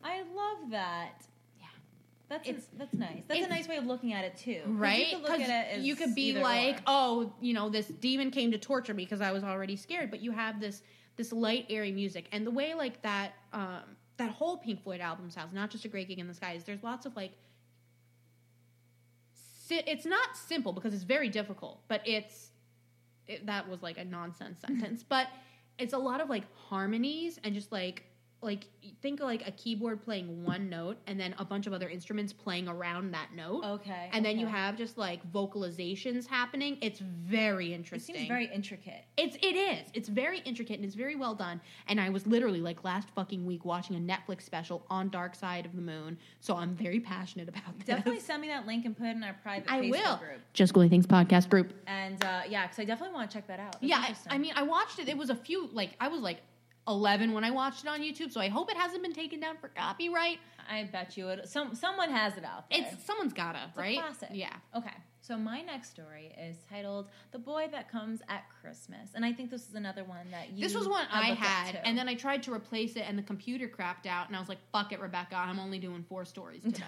Speaker 1: I love that.
Speaker 2: Yeah.
Speaker 1: That's
Speaker 2: It's-
Speaker 1: that's nice. That's a
Speaker 2: it's-
Speaker 1: nice way of looking at it too. 'Cause
Speaker 2: Right?
Speaker 1: You could look at it as
Speaker 2: you could be
Speaker 1: either
Speaker 2: like,
Speaker 1: or.
Speaker 2: oh, you know, this demon came to torture me because I was already scared. But you have this this light, airy music, and the way like that um, that whole Pink Floyd album sounds, not just a Great Gig in the Sky. Is there's lots of like, si- it's not simple because it's very difficult, but it's it, that was like a nonsense sentence, but it's a lot of like harmonies and just like like think of like a keyboard playing one note and then a bunch of other instruments playing around that note
Speaker 1: okay,
Speaker 2: and then you have just like vocalizations happening. It's very
Speaker 1: It
Speaker 2: interesting.
Speaker 1: seems very intricate.
Speaker 2: it's it is. It's very intricate and it's very well done. And I was literally like last fucking week watching a Netflix special on Dark Side of the Moon, so I'm very passionate about this.
Speaker 1: Definitely send me that link and put it in our private
Speaker 2: I
Speaker 1: Facebook
Speaker 2: will.
Speaker 1: group.
Speaker 2: Just Ghouly Things podcast group.
Speaker 1: And uh, yeah, because I definitely want to check that out. That's
Speaker 2: yeah, I. I mean, I watched it. It was a few like I was like 11 when I watched it on YouTube, so I hope it hasn't been taken down for copyright.
Speaker 1: I bet you it. Some someone has it out there.
Speaker 2: It's someone's gotta,
Speaker 1: It's a
Speaker 2: right?
Speaker 1: classic.
Speaker 2: Yeah.
Speaker 1: Okay, so my next story is titled "The Boy That Comes at Christmas," and I think this is another one that you.
Speaker 2: This was one I had, and then I tried to replace it, and the computer crapped out, and I was like, "Fuck it, Rebecca, I'm only doing four stories today."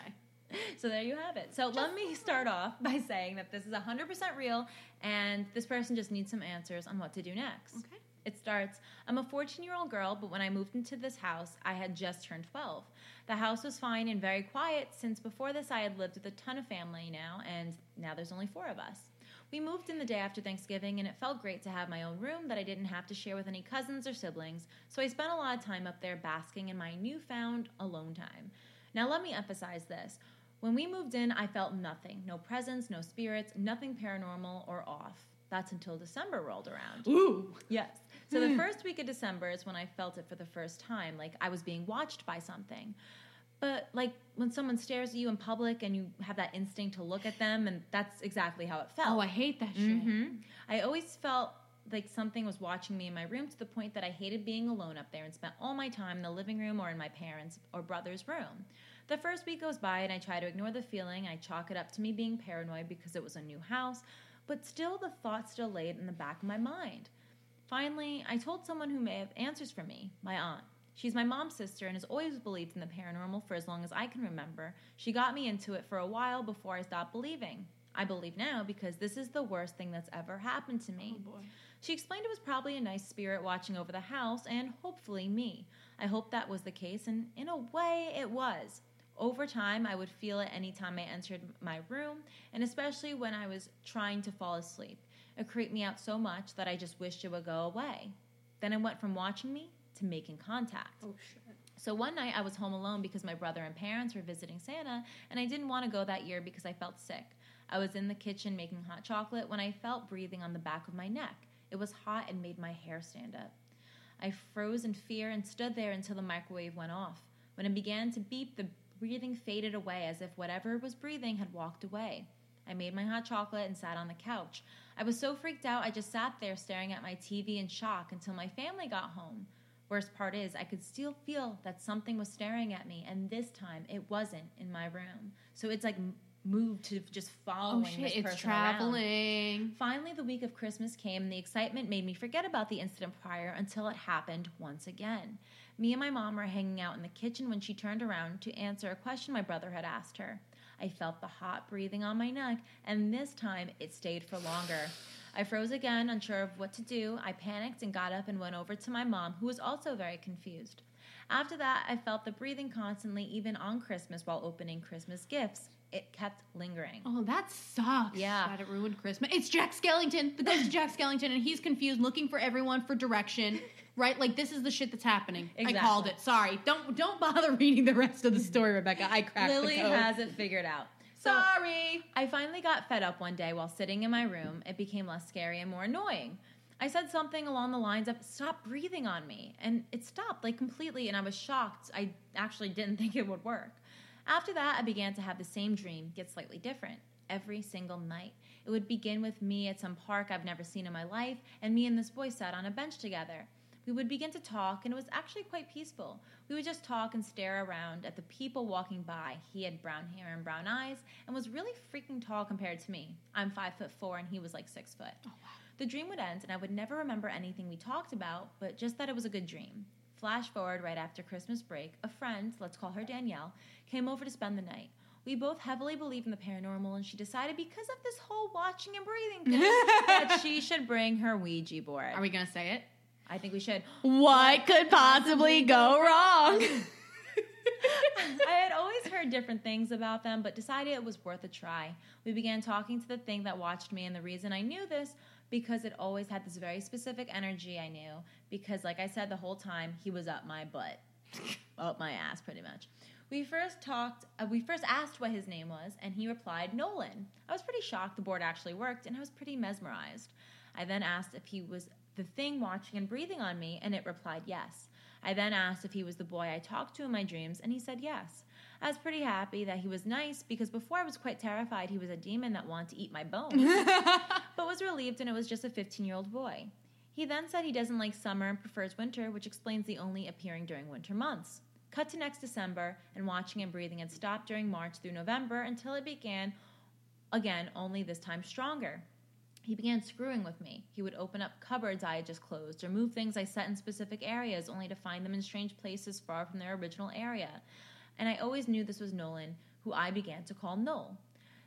Speaker 1: So there you have it. So let me start off by saying that this is 100% real, and this person just needs some answers on what to do next.
Speaker 2: okay.
Speaker 1: It starts I'm a 14 year old girl, but when I moved into this house, I had just turned 12. The house was fine and very quiet since before this I had lived with a ton of family now, and now there's only four of us. We moved in the day after Thanksgiving, and it felt great to have my own room that I didn't have to share with any cousins or siblings, so I spent a lot of time up there basking in my newfound alone time. Now, let me emphasize this. When we moved in, I felt nothing no presence, no spirits, nothing paranormal or off. That's until December rolled around.
Speaker 2: Ooh.
Speaker 1: Yes. So the first week of December is when I felt it for the first time, like I was being watched by something. But like when someone stares at you in public and you have that instinct to look at them, and that's exactly how it felt.
Speaker 2: Oh, I hate that shit.
Speaker 1: hmm I always felt like something was watching me in my room to the point that I hated being alone up there and spent all my time in the living room or in my parents' or brother's room. The first week goes by and I try to ignore the feeling. I chalk it up to me being paranoid because it was a new house, but still the thought still laid in the back of my mind. Finally, I told someone who may have answers for me, my aunt. She's my mom's sister and has always believed in the paranormal for as long as I can remember. She got me into it for a while before I stopped believing. I believe now because this is the worst thing that's ever happened to me.
Speaker 2: Oh.
Speaker 1: She explained it was probably a nice spirit watching over the house and hopefully me. I hope that was the case, and in a way, it was. Over time, I would feel it anytime I entered my room, and especially when I was trying to fall asleep. It creeped me out so much that I just wished it would go away. Then it went from watching me to making contact.
Speaker 2: Oh shit.
Speaker 1: So one night I was home alone because my brother and parents were visiting Santa, and I didn't want to go that year because I felt sick. I was in the kitchen making hot chocolate when I felt breathing on the back of my neck. It was hot and made my hair stand up. I froze in fear and stood there until the microwave went off. When it began to beep, the breathing faded away as if whatever was breathing had walked away. I made my hot chocolate and sat on the couch. I was so freaked out, I just sat there staring at my TV in shock until my family got home. Worst part is, I could still feel that something was staring at me, and this time it wasn't in my room. So it's like moved to just following.
Speaker 2: Oh shit,
Speaker 1: this
Speaker 2: it's
Speaker 1: person around.
Speaker 2: traveling.
Speaker 1: Finally, the week of Christmas came, and the excitement made me forget about the incident prior until it happened once again. Me and my mom were hanging out in the kitchen when she turned around to answer a question my brother had asked her. I felt the hot breathing on my neck, and this time it stayed for longer. I froze again, unsure of what to do. I panicked and got up and went over to my mom, who was also very confused. After that, I felt the breathing constantly, even on Christmas while opening Christmas gifts. It kept lingering.
Speaker 2: Oh, that sucks.
Speaker 1: Yeah.
Speaker 2: That it ruined Christmas. It's Jack Skellington, the ghost of Jack Skellington, and he's confused, looking for everyone for direction. Right? Like this is the shit that's happening. I called it. Sorry. Don't don't bother reading the rest of the story, Rebecca. I cracked
Speaker 1: Lily
Speaker 2: the code.
Speaker 1: has it figured out. So
Speaker 2: Sorry.
Speaker 1: I finally got fed up one day while sitting in my room. It became less scary and more annoying. I said something along the lines of "Stop breathing on me," and it stopped like completely, and I was shocked. I actually didn't think it would work. After that, I began to have the same dream, get slightly different, every single night. It would begin with me at some park I've never seen in my life, and me and this boy sat on a bench together. We would begin to talk, and it was actually quite peaceful. We would just talk and stare around at the people walking by. He had brown hair and brown eyes, and was really freaking tall compared to me. I'm five foot four, and he was like six foot.
Speaker 2: Oh, wow.
Speaker 1: The dream would end, and I would never remember anything we talked about, but just that it was a good dream. Flash forward right after Christmas break, a friend, let's call her Danielle, came over to spend the night. We both heavily believe in the paranormal, and she decided because of this whole watching and breathing thing that she should bring her Ouija board.
Speaker 2: Are we gonna say it?
Speaker 1: I think we should.
Speaker 2: What could possibly go wrong?
Speaker 1: I had always heard different things about them, but decided it was worth a try. We began talking to the thing that watched me, and the reason I knew this because it always had this very specific energy I knew. Because, like I said the whole time, he was up my butt, up my ass, pretty much. We first talked, uh, we first asked what his name was, and he replied, Nolan. I was pretty shocked the board actually worked, and I was pretty mesmerized. I then asked if he was the thing watching and breathing on me, and it replied yes. I then asked if he was the boy I talked to in my dreams, and he said yes. I was pretty happy that he was nice because before I was quite terrified he was a demon that wanted to eat my bones, but was relieved and it was just a 15 year old boy. He then said he doesn't like summer and prefers winter, which explains the only appearing during winter months. Cut to next December, and watching and breathing had stopped during March through November until it began again, only this time stronger. He began screwing with me. He would open up cupboards I had just closed or move things I set in specific areas only to find them in strange places far from their original area. And I always knew this was Nolan, who I began to call Noel.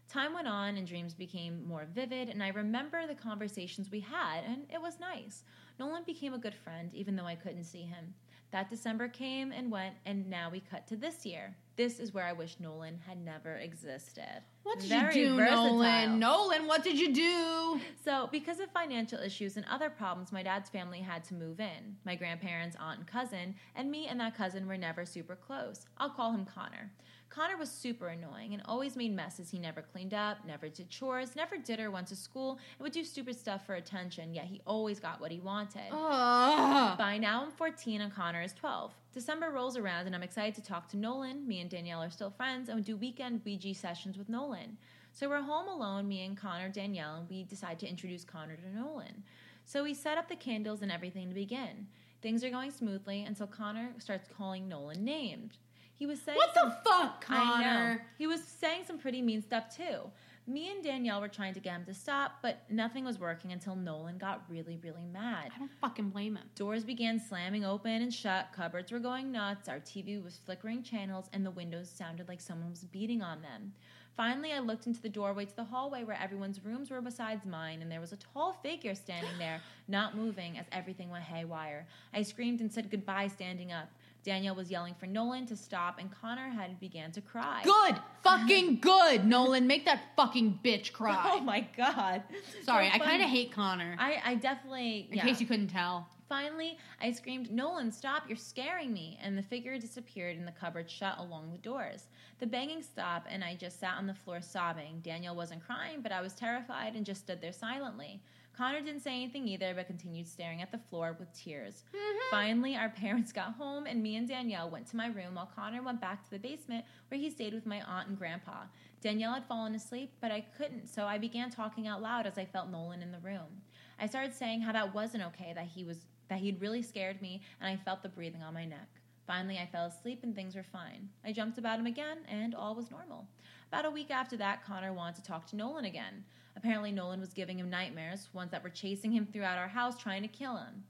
Speaker 1: Time went on and dreams became more vivid, and I remember the conversations we had, and it was nice. Nolan became a good friend, even though I couldn't see him. That December came and went, and now we cut to this year. This is where I wish Nolan had never existed.
Speaker 2: What did
Speaker 1: Very
Speaker 2: you do,
Speaker 1: versatile.
Speaker 2: Nolan? Nolan, what did you do?
Speaker 1: So, because of financial issues and other problems, my dad's family had to move in. My grandparents, aunt, and cousin, and me and that cousin were never super close. I'll call him Connor. Connor was super annoying and always made messes he never cleaned up, never did chores, never did or went to school, and would do stupid stuff for attention, yet he always got what he wanted.
Speaker 2: Ugh.
Speaker 1: By now, I'm 14 and Connor is 12. December rolls around and I'm excited to talk to Nolan. Me and Danielle are still friends and we do weekend Ouija sessions with Nolan. So we're home alone, me and Connor, Danielle, and we decide to introduce Connor to Nolan. So we set up the candles and everything to begin. Things are going smoothly until Connor starts calling Nolan names. He was saying
Speaker 2: What
Speaker 1: some-
Speaker 2: the fuck,
Speaker 1: I know.
Speaker 2: Connor?
Speaker 1: He was saying some pretty mean stuff too. Me and Danielle were trying to get him to stop, but nothing was working until Nolan got really, really mad.
Speaker 2: I don't fucking blame him.
Speaker 1: Doors began slamming open and shut, cupboards were going nuts, our TV was flickering channels, and the windows sounded like someone was beating on them. Finally, I looked into the doorway to the hallway where everyone's rooms were besides mine, and there was a tall figure standing there, not moving as everything went haywire. I screamed and said goodbye standing up. Danielle was yelling for Nolan to stop, and Connor had began to cry.
Speaker 2: Good, fucking good, Nolan. Make that fucking bitch cry.
Speaker 1: Oh my god.
Speaker 2: Sorry,
Speaker 1: So
Speaker 2: I kind of hate Connor.
Speaker 1: I, I definitely.
Speaker 2: in
Speaker 1: yeah.
Speaker 2: case you couldn't tell.
Speaker 1: Finally, I screamed, Nolan, stop, you're scaring me. And the figure disappeared and the cupboard shut along the doors. The banging stopped, and I just sat on the floor sobbing. Danielle wasn't crying, but I was terrified and just stood there silently. Connor didn't say anything either, but continued staring at the floor with tears. Mm-hmm. Finally, our parents got home, and me and Danielle went to my room while Connor went back to the basement where he stayed with my aunt and grandpa. Danielle had fallen asleep, but I couldn't, so I began talking out loud as I felt Nolan in the room. I started saying how that wasn't okay, that he was that he'd really scared me, and I felt the breathing on my neck. Finally, I fell asleep and things were fine. I jumped about him again, and all was normal. About a week after that, Connor wanted to talk to Nolan again. Apparently, Nolan was giving him nightmares, ones that were chasing him throughout our house trying to kill him.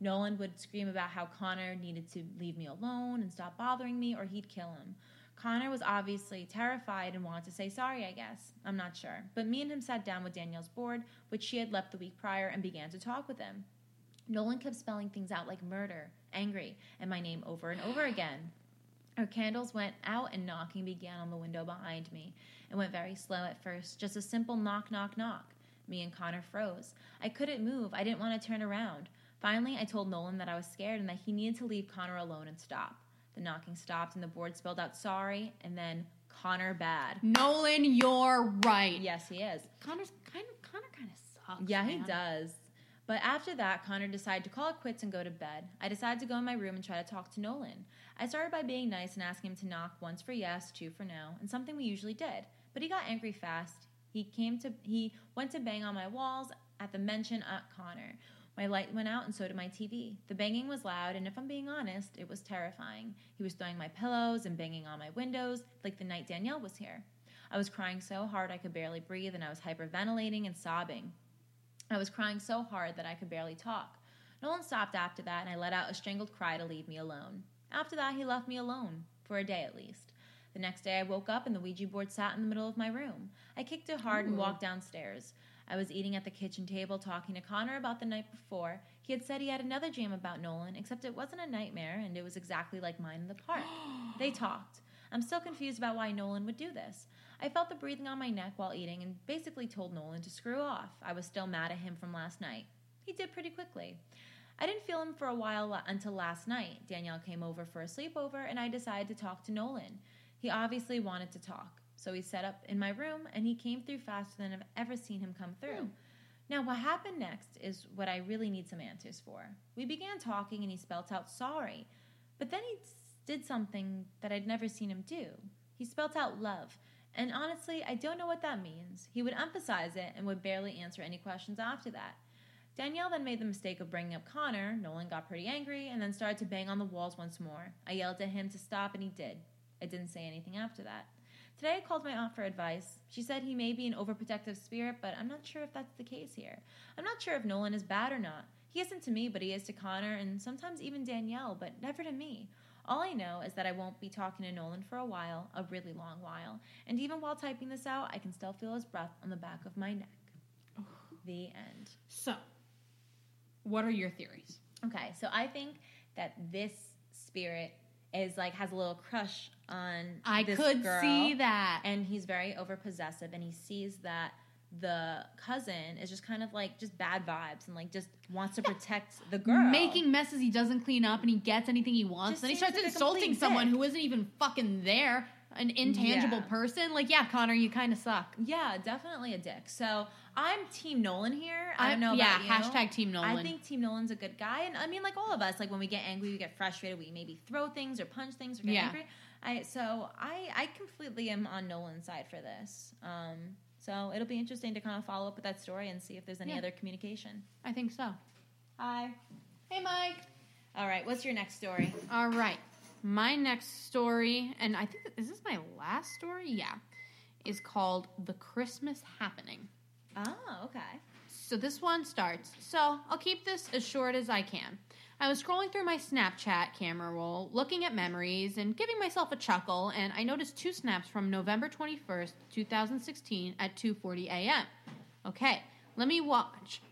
Speaker 1: Nolan would scream about how Connor needed to leave me alone and stop bothering me, or he'd kill him. Connor was obviously terrified and wanted to say sorry, I guess. I'm not sure. But me and him sat down with Danielle's board, which she had left the week prior, and began to talk with him. Nolan kept spelling things out like murder, angry, and my name over and over again. Our candles went out and knocking began on the window behind me. It went very slow at first, just a simple knock, knock, knock. Me and Connor froze. I couldn't move. I didn't want to turn around. Finally, I told Nolan that I was scared and that he needed to leave Connor alone and stop. The knocking stopped and the board spelled out sorry and then Connor bad.
Speaker 2: Nolan, you're right.
Speaker 1: Yes, he is.
Speaker 2: Connor's kind of Connor kind of sucks.
Speaker 1: Yeah, he does. But after that, Connor decided to call it quits and go to bed. I decided to go in my room and try to talk to Nolan. I started by being nice and asking him to knock once for yes, two for no, and something we usually did. But he got angry fast. He came to he went to bang on my walls at the mention of Connor. My light went out, and so did my TV. The banging was loud, and if I'm being honest, it was terrifying. He was throwing my pillows and banging on my windows like the night Danielle was here. I was crying so hard I could barely breathe, and I was hyperventilating and sobbing. I was crying so hard that I could barely talk. Nolan stopped after that, and I let out a strangled cry to leave me alone. After that, he left me alone, for a day at least. The next day, I woke up and the Ouija board sat in the middle of my room. I kicked it hard and walked downstairs. I was eating at the kitchen table talking to Connor about the night before. He had said he had another dream about Nolan, except it wasn't a nightmare and it was exactly like mine in the park. they talked. I'm still confused about why Nolan would do this. I felt the breathing on my neck while eating and basically told Nolan to screw off. I was still mad at him from last night. He did pretty quickly. I didn't feel him for a while until last night. Danielle came over for a sleepover and I decided to talk to Nolan. He obviously wanted to talk. So he set up in my room and he came through faster than I've ever seen him come through. Hmm. Now, what happened next is what I really need some answers for. We began talking and he spelt out sorry, but then he did something that I'd never seen him do. He spelt out love, and honestly, I don't know what that means. He would emphasize it and would barely answer any questions after that. Danielle then made the mistake of bringing up Connor. Nolan got pretty angry and then started to bang on the walls once more. I yelled at him to stop, and he did. I didn't say anything after that. Today I called my aunt for advice. She said he may be an overprotective spirit, but I'm not sure if that's the case here. I'm not sure if Nolan is bad or not. He isn't to me, but he is to Connor and sometimes even Danielle, but never to me. All I know is that I won't be talking to Nolan for a while, a really long while. And even while typing this out, I can still feel his breath on the back of my neck. The end.
Speaker 2: So, what are your theories?
Speaker 1: Okay, so I think that this spirit is like has a little crush on
Speaker 2: I
Speaker 1: this
Speaker 2: could
Speaker 1: girl,
Speaker 2: see that.
Speaker 1: and he's very over possessive, and he sees that the cousin is just kind of like just bad vibes and like just wants to protect the girl,
Speaker 2: Making messes he doesn't clean up and he gets anything he wants.
Speaker 1: Just
Speaker 2: then he starts
Speaker 1: like
Speaker 2: insulting someone
Speaker 1: dick.
Speaker 2: who isn't even fucking there, an intangible
Speaker 1: Yeah.
Speaker 2: person. Like, yeah, Connor, you kind of suck.
Speaker 1: Yeah, definitely a dick. So I'm Team Nolan here. I don't know
Speaker 2: yeah,
Speaker 1: about you.
Speaker 2: hashtag Team Nolan.
Speaker 1: I think Team Nolan's a good guy, and I mean, like all of us, like when we get angry, we get frustrated, we maybe throw things or punch things or get
Speaker 2: Yeah.
Speaker 1: angry. I so I I completely am on Nolan's side for this. Um, so it'll be interesting to kind of follow up with that story and see if there's any
Speaker 2: Yeah.
Speaker 1: other communication.
Speaker 2: I think so.
Speaker 1: Hi.
Speaker 2: Hey, Mike.
Speaker 1: All right, what's your next story?
Speaker 2: All right. My next story, and I think, is this my last story? Yeah. Is called The Christmas Happening.
Speaker 1: Oh, okay.
Speaker 2: So this one starts. So I'll keep this as short as I can. I was scrolling through my Snapchat camera roll, looking at memories and giving myself a chuckle, and I noticed two snaps from November 21st, 2016 at 2:40 a.m. Okay, let me watch.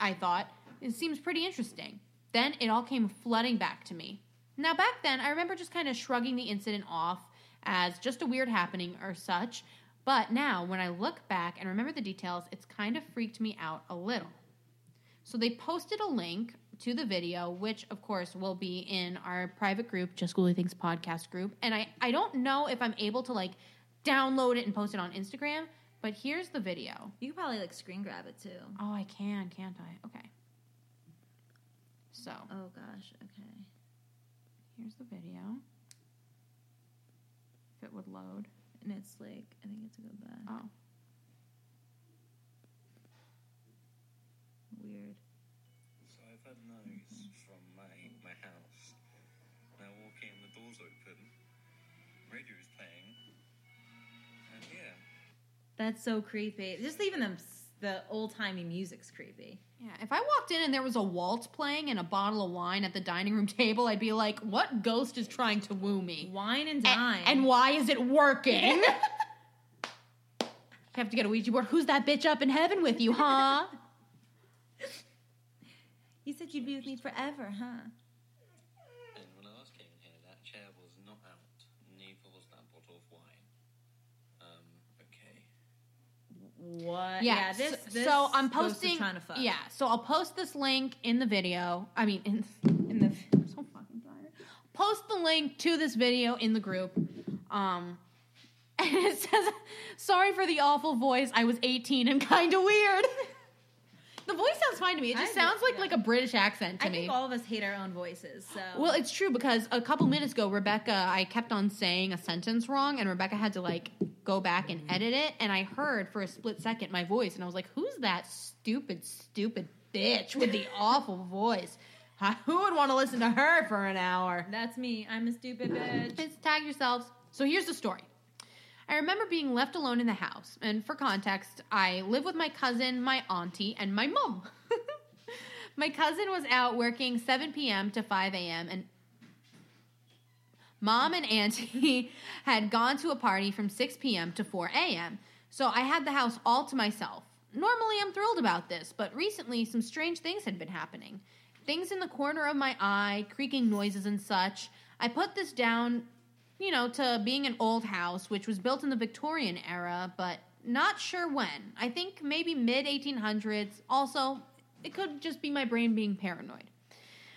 Speaker 2: I thought it seems pretty interesting. Then it all came flooding back to me. Now back then, I remember just kind of shrugging the incident off as just a weird happening or such. But now, when I look back and remember the details, it's kind of freaked me out a little. So they posted a link to the video, which of course will be in our private group, Just Ghouly Things podcast group. And I, I don't know if I'm able to like download it and post it on Instagram, but here's the video.
Speaker 1: You could probably like screen grab it too.
Speaker 2: Oh, I can, can't I? Okay. So
Speaker 1: Oh gosh. Okay.
Speaker 2: Here's the video. If it would load.
Speaker 1: And it's like I think it's a go back.
Speaker 2: Oh.
Speaker 1: Weird.
Speaker 3: So I've had noise mm-hmm. from my my house. And I walk in, the door's open, radio's playing, and yeah,
Speaker 1: That's so creepy. Just even them the old timey music's creepy.
Speaker 2: Yeah, if I walked in and there was a waltz playing and a bottle of wine at the dining room table, I'd be like, what ghost is trying to woo me?
Speaker 1: Wine and dine.
Speaker 2: And, why is it working? you have to get a Ouija board. Who's that bitch up in heaven with you, huh?
Speaker 1: you said you'd be with me forever, huh?
Speaker 3: and when I last came in here, that chair was not out. Neither was that bottle of wine. Um, okay.
Speaker 1: What?
Speaker 2: Yeah,
Speaker 1: this,
Speaker 2: so,
Speaker 1: this
Speaker 2: so I'm posting.
Speaker 1: trying to fuck.
Speaker 2: Yeah, so I'll post this link in the video. I mean, in,
Speaker 1: In the
Speaker 2: I'm so fucking tired. Post the link to this video in the group. Um, and it says, "Sorry for the awful voice. I was 18 and kind of weird." the voice sounds fine to me. It just
Speaker 1: I-
Speaker 2: sounds like
Speaker 1: yeah.
Speaker 2: like a British accent to me.
Speaker 1: I
Speaker 2: me.
Speaker 1: think all of us hate our own voices. So
Speaker 2: well, it's true because a couple minutes ago, Rebecca, I kept on saying a sentence wrong, and Rebecca had to like go back and edit it, and I heard for a split second my voice, and I was like, "Who's that stupid, stupid bitch with the awful voice. Who would want to listen to her for an hour?
Speaker 1: That's me. I'm a stupid bitch.
Speaker 2: Tag yourselves. So here's the story. I remember being left alone in the house, and for context, I live with my cousin, my auntie, and my mom. my cousin was out working 7 p.m. to 5 a.m., and mom and auntie had gone to a party from 6 p.m. to 4 a.m., so I had the house all to myself. Normally, I'm thrilled about this, but recently, some strange things had been happening. Things in the corner of my eye, creaking noises and such. I put this down you know, to being an old house, which was built in the Victorian era, but not sure when. I think maybe mid 1800s. Also, it could just be my brain being paranoid.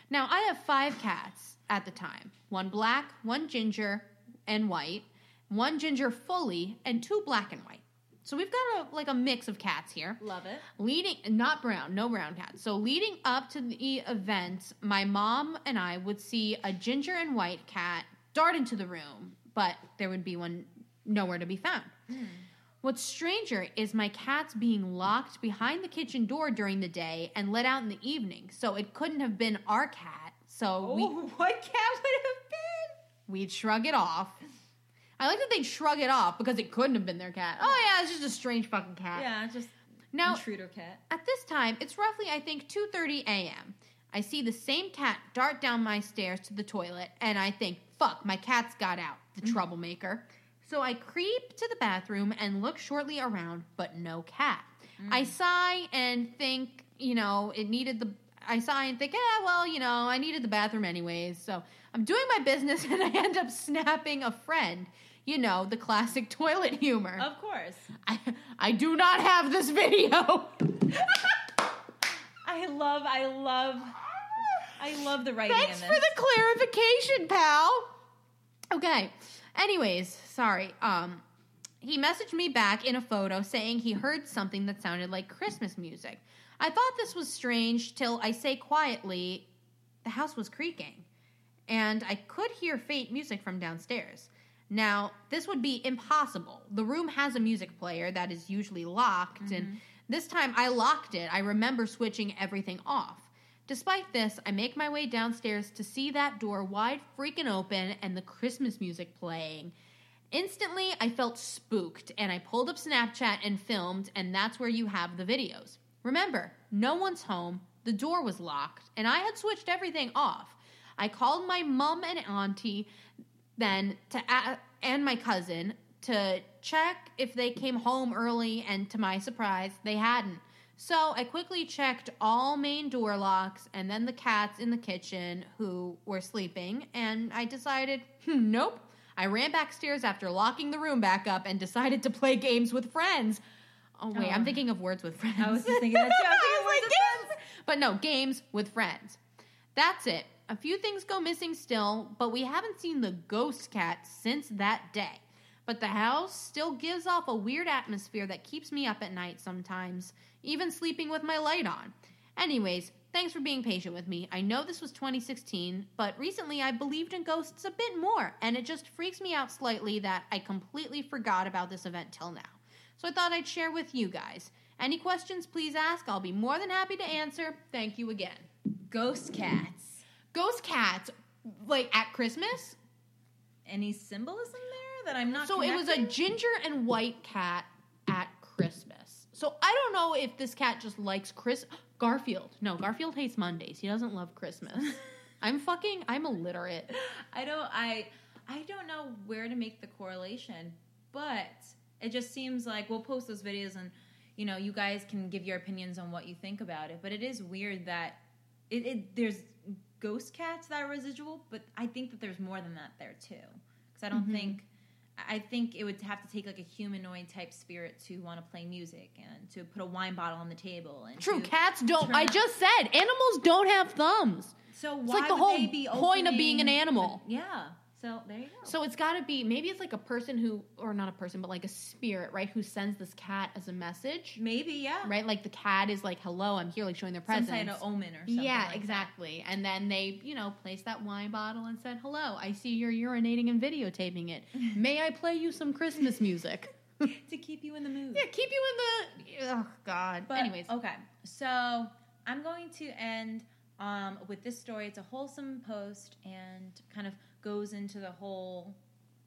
Speaker 2: Now, I have five cats at the time one black, one ginger and white, one ginger fully, and two black and white. So we've got a, like a mix of cats here.
Speaker 1: Love it.
Speaker 2: Leading, not brown, no brown cats. So leading up to the event, my mom and I would see a ginger and white cat dart into the room, but there would be one nowhere to be found. Hmm. What's stranger is my cats being locked behind the kitchen door during the day and let out in the evening. So it couldn't have been our cat. So we,
Speaker 1: Oh, what cat would have been?
Speaker 2: we'd shrug it off. I like that they'd shrug it off because it couldn't have been their cat. Oh yeah, it's just a strange fucking cat.
Speaker 1: Yeah, just
Speaker 2: Now
Speaker 1: intruder cat.
Speaker 2: at this time, it's roughly I think 2:30 a.m. I see the same cat dart down my stairs to the toilet and I think, "Fuck, my cat's got out, the mm. troublemaker." So I creep to the bathroom and look shortly around, but no cat. I mm. sigh and think, you know, it needed the I sigh and think, "Yeah, well, you know, I needed the bathroom anyways." So I'm doing my business and I end up snapping a friend. You know, the classic toilet humor.
Speaker 1: Of course.
Speaker 2: I, I do not have this video.
Speaker 1: I love, I love, I love the writing
Speaker 2: Thanks for the clarification, pal. Okay. Anyways, sorry. Um he messaged me back in a photo saying he heard something that sounded like Christmas music. I thought this was strange till I say quietly the house was creaking and I could hear faint music from downstairs. Now, this would be impossible. The room has a music player that is usually locked, and this time I locked it. I remember switching everything off. Despite this, I make my way downstairs to see that door wide freaking open and the Christmas music playing. Instantly, I felt spooked and I pulled up Snapchat and filmed, and that's where you have the videos. Remember, no one's home, the door was locked, and I had switched everything off. I called my mom and auntie then to and my cousin to check if they came home early, and to my surprise, they hadn't. So I quickly checked all main door locks and then the cats in the kitchen who were sleeping, and I decided, hmm, nope. I ran backstairs after locking the room back up and decided to play games with friends. Oh wait, I'm
Speaker 1: Oh.
Speaker 2: thinking of words with friends.
Speaker 1: I was just thinking that too. I was thinking
Speaker 2: I was
Speaker 1: words
Speaker 2: like,
Speaker 1: with
Speaker 2: games. But no, games with friends. That's it. A few things go missing still, but we haven't seen the ghost cat since that day. But the house still gives off a weird atmosphere that keeps me up at night sometimes, even sleeping with my light on. Anyways, thanks for being patient with me. I know this was 2016, but recently I believed in ghosts a bit more, and it just freaks me out slightly that I completely forgot about this event till now. So I thought I'd share with you guys. Any questions, please ask. I'll be more than happy to answer. Thank you again.
Speaker 1: Ghost cats.
Speaker 2: Ghost cats, like at Christmas?
Speaker 1: Any symbolism there that I'm not?
Speaker 2: so it was a ginger and white cat at Christmas. So I don't know if this cat just likes Chris Garfield. No, Garfield hates Mondays. He doesn't love Christmas. I'm fucking I'm illiterate.
Speaker 1: I don't. I. I don't know where to make the correlation, but it just seems like we'll post those videos and you know you guys can give your opinions on what you think about it. But it is weird that it, it there's ghost cats that are residual, but I think that there's more than that there too. Because I don't
Speaker 2: Mhm.
Speaker 1: think. I think it would have to take like a humanoid type spirit to want to play music and to put a wine bottle on the table and
Speaker 2: True, cats don't I just said animals don't have thumbs.
Speaker 1: So why It's
Speaker 2: like the whole
Speaker 1: they be
Speaker 2: point of being an animal.
Speaker 1: Yeah. So there you go.
Speaker 2: So it's got to be maybe it's like a person who, or not a person, but like a spirit, right? Who sends this cat as a message,
Speaker 1: Maybe yeah.
Speaker 2: right? Like the cat is like, "Hello, I'm here," like showing their
Speaker 1: Some
Speaker 2: presence.
Speaker 1: kind of omen or something.
Speaker 2: yeah,
Speaker 1: like that.
Speaker 2: exactly. And then they, you know, placed that wine bottle and said, "Hello, I see you're urinating and videotaping it. May I play you some Christmas music?"
Speaker 1: to keep you in the mood.
Speaker 2: yeah, keep you in the. Oh God.
Speaker 1: But,
Speaker 2: Anyways,
Speaker 1: okay. So I'm going to end um, with this story. It's a wholesome post and kind of goes into the whole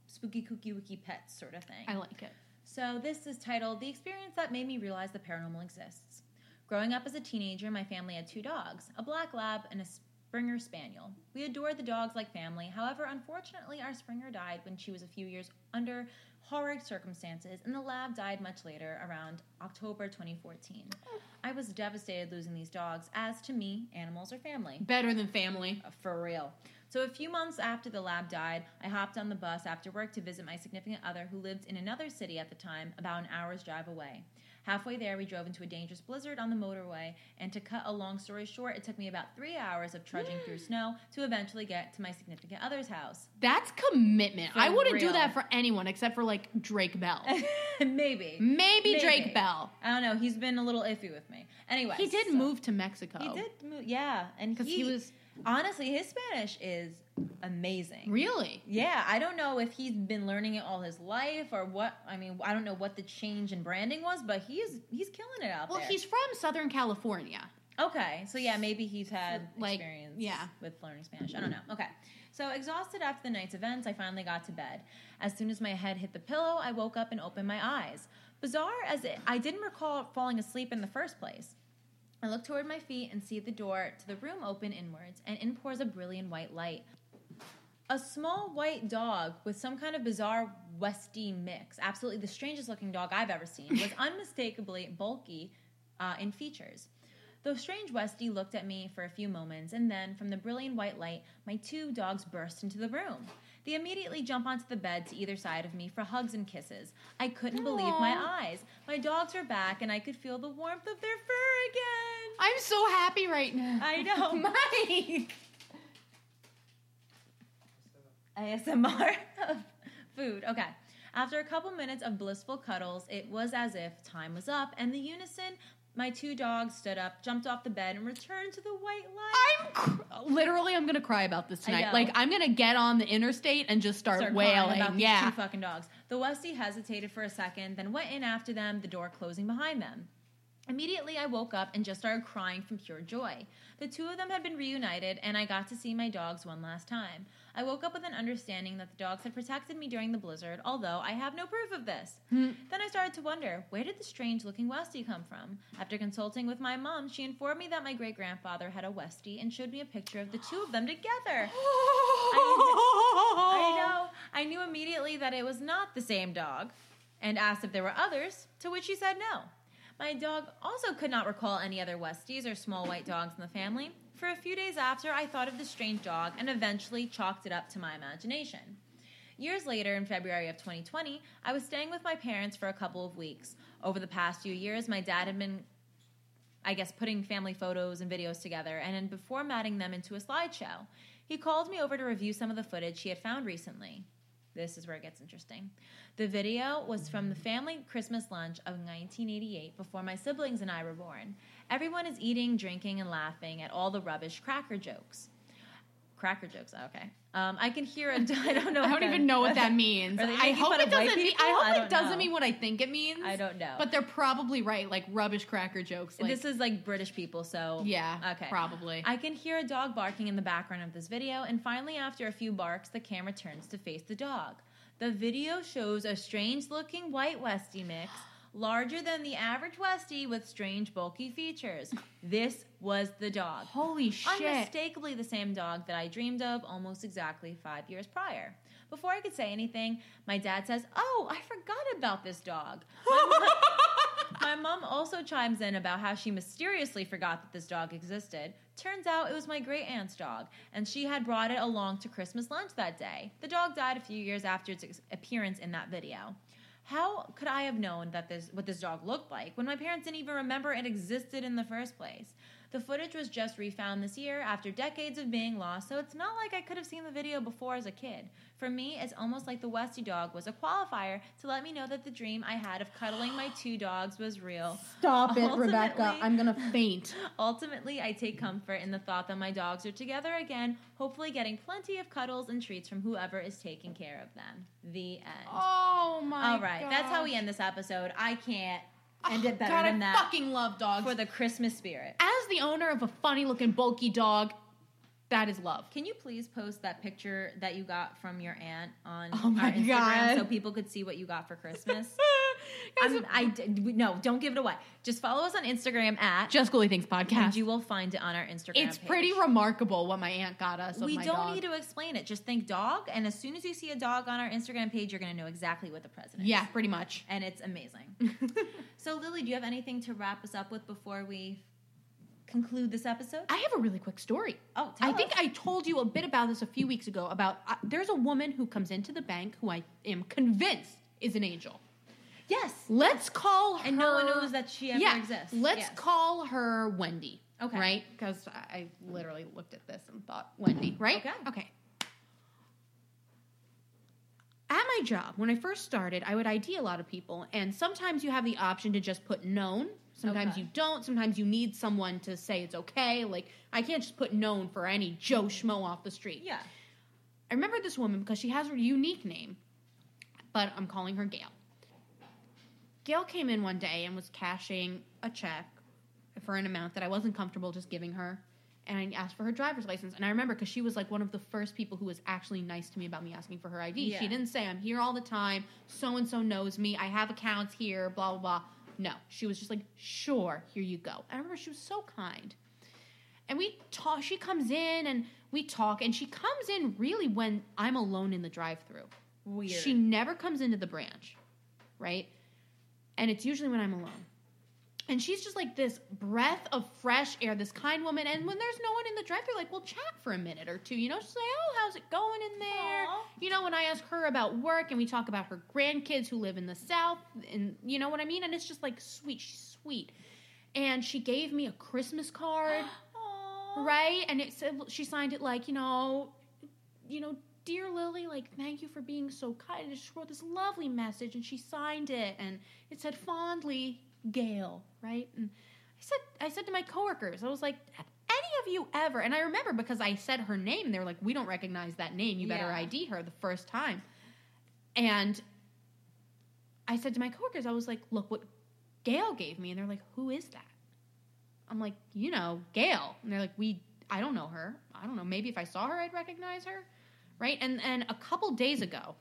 Speaker 1: spooky kooky wookie pets sort of thing.
Speaker 2: I like it.
Speaker 1: So this is titled The Experience That Made Me Realize the Paranormal Exists. Growing up as a teenager, my family had two dogs, a black lab and a Springer Spaniel. We adored the dogs like family. However, unfortunately, our Springer died when she was a few years under horrid circumstances, and the lab died much later, around October 2014. I was devastated losing these dogs, as to me, animals are family.
Speaker 2: Better than family.
Speaker 1: Uh, For real. So, a few months after the lab died, I hopped on the bus after work to visit my significant other who lived in another city at the time, about an hour's drive away. Halfway there, we drove into a dangerous blizzard on the motorway, and to cut a long story short, it took me about three hours of trudging through snow to eventually get to my significant other's house.
Speaker 2: That's commitment.
Speaker 1: For
Speaker 2: I wouldn't do that for anyone except for like Drake Bell.
Speaker 1: Maybe.
Speaker 2: Maybe,
Speaker 1: Maybe.
Speaker 2: Drake Bell.
Speaker 1: I don't know. He's been a little iffy with me. Anyway,
Speaker 2: He did
Speaker 1: so-
Speaker 2: move to Mexico.
Speaker 1: He did move, yeah, and
Speaker 2: because
Speaker 1: he,
Speaker 2: he was
Speaker 1: honestly his Spanish is amazing.
Speaker 2: really.
Speaker 1: Yeah, I don't know if he's been learning it all his life or what. I mean, I don't know what the change in branding was, but he's he's killing it out
Speaker 2: Well,
Speaker 1: there.
Speaker 2: he's from Southern California.
Speaker 1: okay. So yeah, maybe he's had
Speaker 2: Like,
Speaker 1: experience,
Speaker 2: yeah.
Speaker 1: with learning Spanish. I don't know. Okay. So exhausted after the night's events, I finally got to bed. As soon as my head hit the pillow, I woke up and opened my eyes. Bizarre as it, I didn't recall falling asleep in the first place. I look toward my feet and see the door to the room open inwards, and in pours a brilliant white light. A small white dog with some kind of bizarre Westie mix, absolutely the strangest looking dog I've ever seen, was unmistakably bulky uh, in features. The strange Westie looked at me for a few moments, and then, from the brilliant white light, my two dogs burst into the room. They immediately jump onto the bed to either side of me for hugs and kisses. I couldn't believe my eyes. My dogs were back, and I could feel the warmth of their fur again.
Speaker 2: I'm so happy right now.
Speaker 1: I know.
Speaker 2: Mike.
Speaker 1: ASMR of food. Okay. After a couple minutes of blissful cuddles, it was as if time was up, and the unison, my two dogs stood up, jumped off the bed, and returned to the white light.
Speaker 2: I'm cr- literally I'm gonna cry about this tonight. Like I'm gonna get on the interstate and just start,
Speaker 1: Start crying
Speaker 2: wailing.
Speaker 1: about these
Speaker 2: yeah.
Speaker 1: two fucking dogs. The Westie hesitated for a second, then went in after them, the door closing behind them. Immediately, I woke up and just started crying from pure joy. The two of them had been reunited, and I got to see my dogs one last time. I woke up with an understanding that the dogs had protected me during the blizzard, although I have no proof of this.
Speaker 2: Hmm.
Speaker 1: Then I started to wonder, where did the strange looking Westie come from? After consulting with my mom, she informed me that my great grandfather had a Westie and showed me a picture of the two of them together. I know. I knew immediately that it was not the same dog and asked if there were others, to which she said no. My dog also could not recall any other Westies or small white dogs in the family. For a few days after, I thought of the strange dog and eventually chalked it up to my imagination. Years later, in February of 2020, I was staying with my parents for a couple of weeks. Over the past few years, my dad had been I guess, putting family photos and videos together and before matting them into a slideshow. He called me over to review some of the footage he had found recently. This is where it gets interesting. The video was from the family Christmas lunch of 1988 before my siblings and I were born. Everyone is eating, drinking, and laughing at all the rubbish cracker jokes. Cracker jokes, okay. Um, I can hear a. I don't know.
Speaker 2: I don't even know what that
Speaker 1: means.
Speaker 2: means.
Speaker 1: Are they
Speaker 2: I hope it doesn't mean. I
Speaker 1: I
Speaker 2: hope
Speaker 1: don't
Speaker 2: it doesn't
Speaker 1: know.
Speaker 2: mean what I think it means.
Speaker 1: I don't know.
Speaker 2: But they're probably right. Like rubbish cracker jokes. Like,
Speaker 1: this is like British people, so
Speaker 2: yeah.
Speaker 1: okay.
Speaker 2: Probably.
Speaker 1: I can hear a dog barking in the background of this video, and finally, after a few barks, the camera turns to face the dog. The video shows a strange looking white Westie mix, larger than the average Westie with strange bulky features. This was the dog.
Speaker 2: Holy shit.
Speaker 1: Unmistakably the same dog that I dreamed of almost exactly five years prior. Before I could say anything, my dad says, Oh, I forgot about this dog. My mom- also chimes in about how she mysteriously forgot that this dog existed. Turns out it was my great aunt's dog, and she had brought it along to Christmas lunch that day. The dog died a few years after its appearance in that video. How could I have known that this what this dog looked like when my parents didn't even remember it existed in the first place? The footage was just refound this year after decades of being lost, so it's not like I could have seen the video before as a kid. For me, it's almost like the Westie dog was a qualifier to let me know that the dream I had of cuddling my two dogs was real.
Speaker 2: Stop it, Rebecca. I'm gonna faint.
Speaker 1: Ultimately, I take comfort in the thought that my dogs are together again, hopefully getting plenty of cuddles and treats from whoever is taking care of them. The end.
Speaker 2: Oh my.
Speaker 1: All right, that's how we end this episode. I can't. And did better
Speaker 2: God,
Speaker 1: than
Speaker 2: I
Speaker 1: that
Speaker 2: fucking love dogs.
Speaker 1: for the Christmas spirit.
Speaker 2: As the owner of a funny looking bulky dog, that is love.
Speaker 1: Can you please post that picture that you got from your aunt on
Speaker 2: Oh my
Speaker 1: our Instagram
Speaker 2: God.
Speaker 1: so people could see what you got for Christmas?
Speaker 2: Guys,
Speaker 1: I no, don't give it away. Just follow us on Instagram at
Speaker 2: Just Ghouly Things Podcast, and
Speaker 1: you will find it on our Instagram. Page.
Speaker 2: It's
Speaker 1: page.
Speaker 2: pretty remarkable what my aunt got us.
Speaker 1: We
Speaker 2: my
Speaker 1: don't
Speaker 2: dog.
Speaker 1: need to explain it. Just think dog, and as soon as you see a dog on our Instagram page, you're going to know exactly what the present is.
Speaker 2: Yeah, pretty much.
Speaker 1: and it's amazing. so, Lily, do you have anything to wrap us up with before we conclude this episode?
Speaker 2: I have a really quick story.
Speaker 1: oh, tell
Speaker 2: I think. I told you a bit about this a few weeks ago. About uh, there's a woman who comes into the bank who I am convinced is an angel.
Speaker 1: yes,
Speaker 2: Let's call her.
Speaker 1: and no one knows that she ever
Speaker 2: yeah,
Speaker 1: exists.
Speaker 2: Let's
Speaker 1: Yes.
Speaker 2: call her Wendy.
Speaker 1: Okay.
Speaker 2: Right? Because I I literally looked at this and thought Wendy. Right?
Speaker 1: Okay.
Speaker 2: Okay. At my job, when I first started, I would ID a lot of people, and sometimes you have the option to just put known. Sometimes
Speaker 1: Okay.
Speaker 2: you don't. Sometimes you need someone to say it's okay. Like I can't just put known for any Joe Schmo off the street.
Speaker 1: Yeah.
Speaker 2: I remember this woman because she has a unique name, but I'm calling her Gail. Gail came in one day and was cashing a check for an amount that I wasn't comfortable just giving her. And I asked for her driver's license. And I remember because she was like one of the first people who was actually nice to me about me asking for her ID.
Speaker 1: Yeah.
Speaker 2: She didn't say, I'm here all the time. So and so knows me. I have accounts here, blah, blah, blah. No. She was just like, sure, here you go. I remember she was so kind and we talk she comes in and we talk and she comes in really when i'm alone in the drive-through
Speaker 1: Weird.
Speaker 2: she never comes into the branch right and it's usually when i'm alone and she's just like this breath of fresh air this kind woman. And when there's no one in the drive-through like we'll chat for a minute or two you know? She's like oh how's it going in there?
Speaker 1: Aw.
Speaker 2: you know when i ask her about work and we talk about her grandkids who live in the south and you know what i mean? And it's just like sweet she's sweet. And she gave me a christmas card. Right? And it said she signed it like you know you know dear lily like thank you for being so kind and she wrote this lovely message and she signed it and it said fondly gail right and i said i said to my coworkers i was like have any of you ever and i remember because i said her name and they were like we don't recognize that name you better
Speaker 1: Yeah.
Speaker 2: id her the first time and i said to my coworkers i was like look what gail gave me and they're like who is that I'm like, you know, Gail. And they're like, we, I don't know her. I don't know. Maybe if I saw her, I'd recognize her. Right. And and a couple days ago,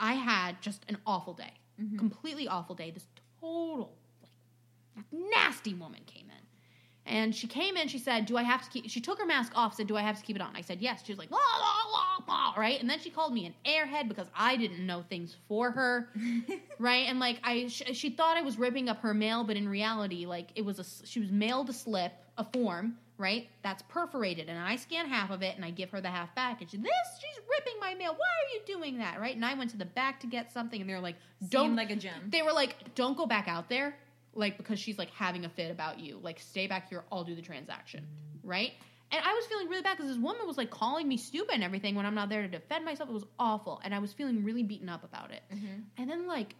Speaker 2: I had just an awful day,
Speaker 1: Mhm.
Speaker 2: completely awful day. This total, like, nasty woman came in. And she came in, she said, Do I have to keep, she took her mask off, said, Do I have to keep it on? I said, Yes. She was like, la, la, la, la, right? And then she called me an airhead because I didn't know things for her right? And like I, sh- she thought I was ripping up her mail, but in reality, like it was a she was mailed a slip, a form, right? That's perforated, and I scan half of it, and I give her the half back, and she, this, she's ripping my mail. Why are you doing that, right? And I went to the back to get something, and they're like, don't,
Speaker 1: Seemed like a gem.
Speaker 2: they were like, don't go back out there, like because she's like having a fit about you. Like stay back here, I'll do the transaction, right? And I was feeling really bad because this woman was like calling me stupid and everything when I'm not there to defend myself. It was awful, and I was feeling really beaten up about it.
Speaker 1: Mhm.
Speaker 2: And then like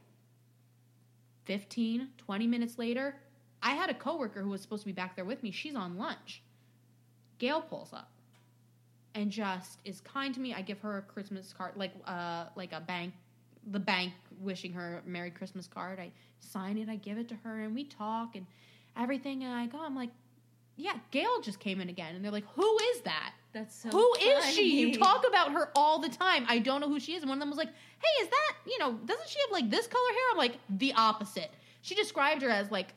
Speaker 2: 15, 20 minutes later, I had a coworker who was supposed to be back there with me. She's on lunch. Gail pulls up and just is kind to me. I give her a Christmas card, like uh like a bank the bank wishing her a Merry Christmas card. I sign it, I give it to her, and we talk and everything. And I go, I'm like, yeah, Gail just came in again. And they're like, who is that?
Speaker 1: That's so.
Speaker 2: Who is she? You talk about her all the time. I don't know who she is. And one of them was like, hey, is that, you know, doesn't she have like this color hair? I'm like, the opposite. She described her as like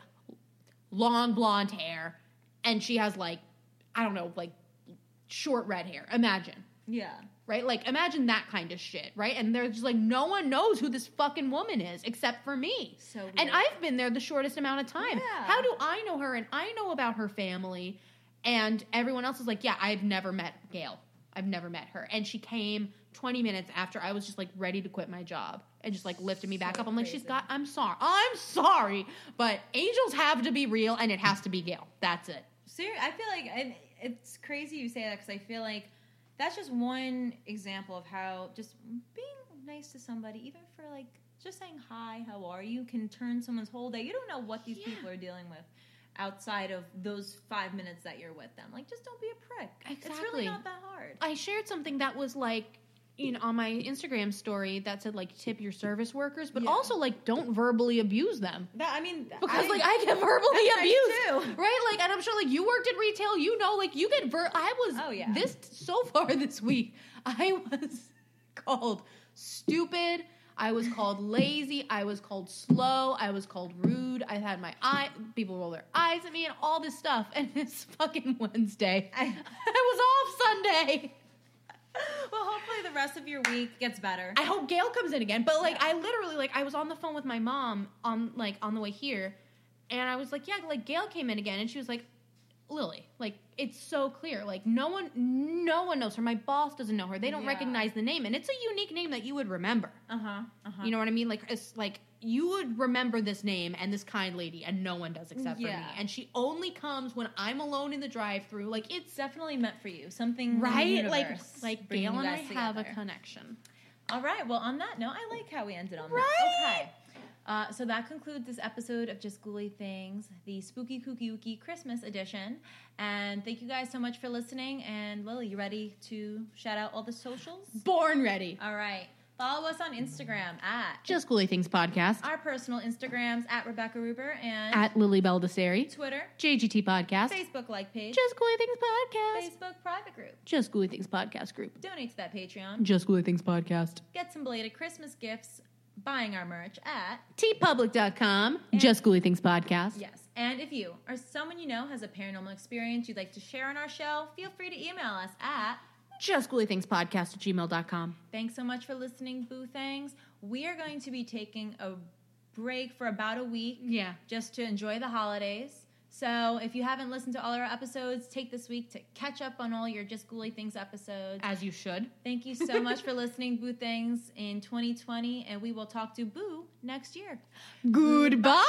Speaker 2: long blonde hair and she has like, I don't know, like short red hair. Imagine.
Speaker 1: Yeah.
Speaker 2: Right? Like, imagine that kind of shit, right? And they're just like, no one knows who this fucking woman is except for me.
Speaker 1: So. Weird.
Speaker 2: And I've been there the shortest amount of time.
Speaker 1: Yeah.
Speaker 2: How do I know her and I know about her family? And everyone else is like, yeah, I've never met Gail. I've never met her. And she came 20 minutes after I was just like ready to quit my job and just like lifted me back
Speaker 1: So
Speaker 2: up. I'm like, she's got, I'm sorry. I'm sorry. But angels have to be real and it has to be Gail. That's it.
Speaker 1: Ser- I feel like it's crazy you say that because I feel like that's just one example of how just being nice to somebody, even for like just saying hi, how are you, can turn someone's whole day. You don't know what these
Speaker 2: Yeah. people
Speaker 1: are dealing with outside of those five minutes that you're with them. Like, just don't be a prick.
Speaker 2: Exactly.
Speaker 1: It's really not that hard.
Speaker 2: I shared something that was like you know on my Instagram story that said like tip your service workers, but
Speaker 1: Yeah.
Speaker 2: also like don't verbally abuse them.
Speaker 1: That I mean,
Speaker 2: Because like I get verbally abused,
Speaker 1: too.
Speaker 2: right? Like, and I'm sure like you worked in retail, you know, like you get ver. I was
Speaker 1: Oh, yeah.
Speaker 2: this so far this week. I was called stupid. I was called lazy. I was called slow. I was called rude. I had my eye. People roll their eyes at me and all this stuff. And it's fucking Wednesday.
Speaker 1: I-
Speaker 2: I was off Sunday.
Speaker 1: well, the rest of your week gets better.
Speaker 2: I hope Gail comes in again. But like
Speaker 1: Yeah.
Speaker 2: I literally like I was on the phone with my mom on like on the way here and I was like, Yeah, like Gail came in again and she was like, Lily, like it's so clear. Like no one no one knows her. My boss doesn't know her. They don't
Speaker 1: Yeah.
Speaker 2: recognize the name. And it's a unique name that you would remember.
Speaker 1: Uh huh. Uh huh.
Speaker 2: You know what I mean? Like it's like you would remember this name and this kind lady and no one does except for me. And she only comes when I'm alone in the drive through. Like it's
Speaker 1: definitely meant for you. Something
Speaker 2: right like like Gail and I
Speaker 1: guys
Speaker 2: have a connection.
Speaker 1: All right. Well, on that note, I like how we ended on
Speaker 2: Right?
Speaker 1: that. Okay. Uh, so that concludes this episode of Just Ghouly Things, the Spooky Kooky Wookie Christmas edition. And thank you guys so much for listening. And Lily, you ready to shout out all the socials?
Speaker 2: Born ready.
Speaker 1: All right. Follow us on Instagram at
Speaker 2: Just Ghouly Things Podcast.
Speaker 1: our personal Instagrams at Rebecca Ruber and
Speaker 2: At Lily Baldessari.
Speaker 1: Twitter,
Speaker 2: JGT Podcast.
Speaker 1: Facebook like page,
Speaker 2: Just Ghouly Things Podcast.
Speaker 1: Facebook private group.
Speaker 2: Just Ghouly Things Podcast group.
Speaker 1: Donate to that Patreon.
Speaker 2: Just Ghouly Things Podcast.
Speaker 1: Get some belated Christmas gifts buying our merch at
Speaker 2: teepublic.com. Just Ghouly Things Podcast.
Speaker 1: Yes. And if you or someone you know has a paranormal experience you'd like to share on our show, feel free to email us at
Speaker 2: Just Ghouly Things Podcast at gmail.com.
Speaker 1: Thanks so much for listening, Boo Thangs. We are going to be taking a break for about a week
Speaker 2: Yeah.
Speaker 1: just to enjoy the holidays. So if you haven't listened to all our episodes, take this week to catch up on all your Just Ghouly Things episodes.
Speaker 2: As you should.
Speaker 1: Thank you so much for listening, Boo Things, in 2020, and we will talk to Boo next year.
Speaker 2: Goodbye.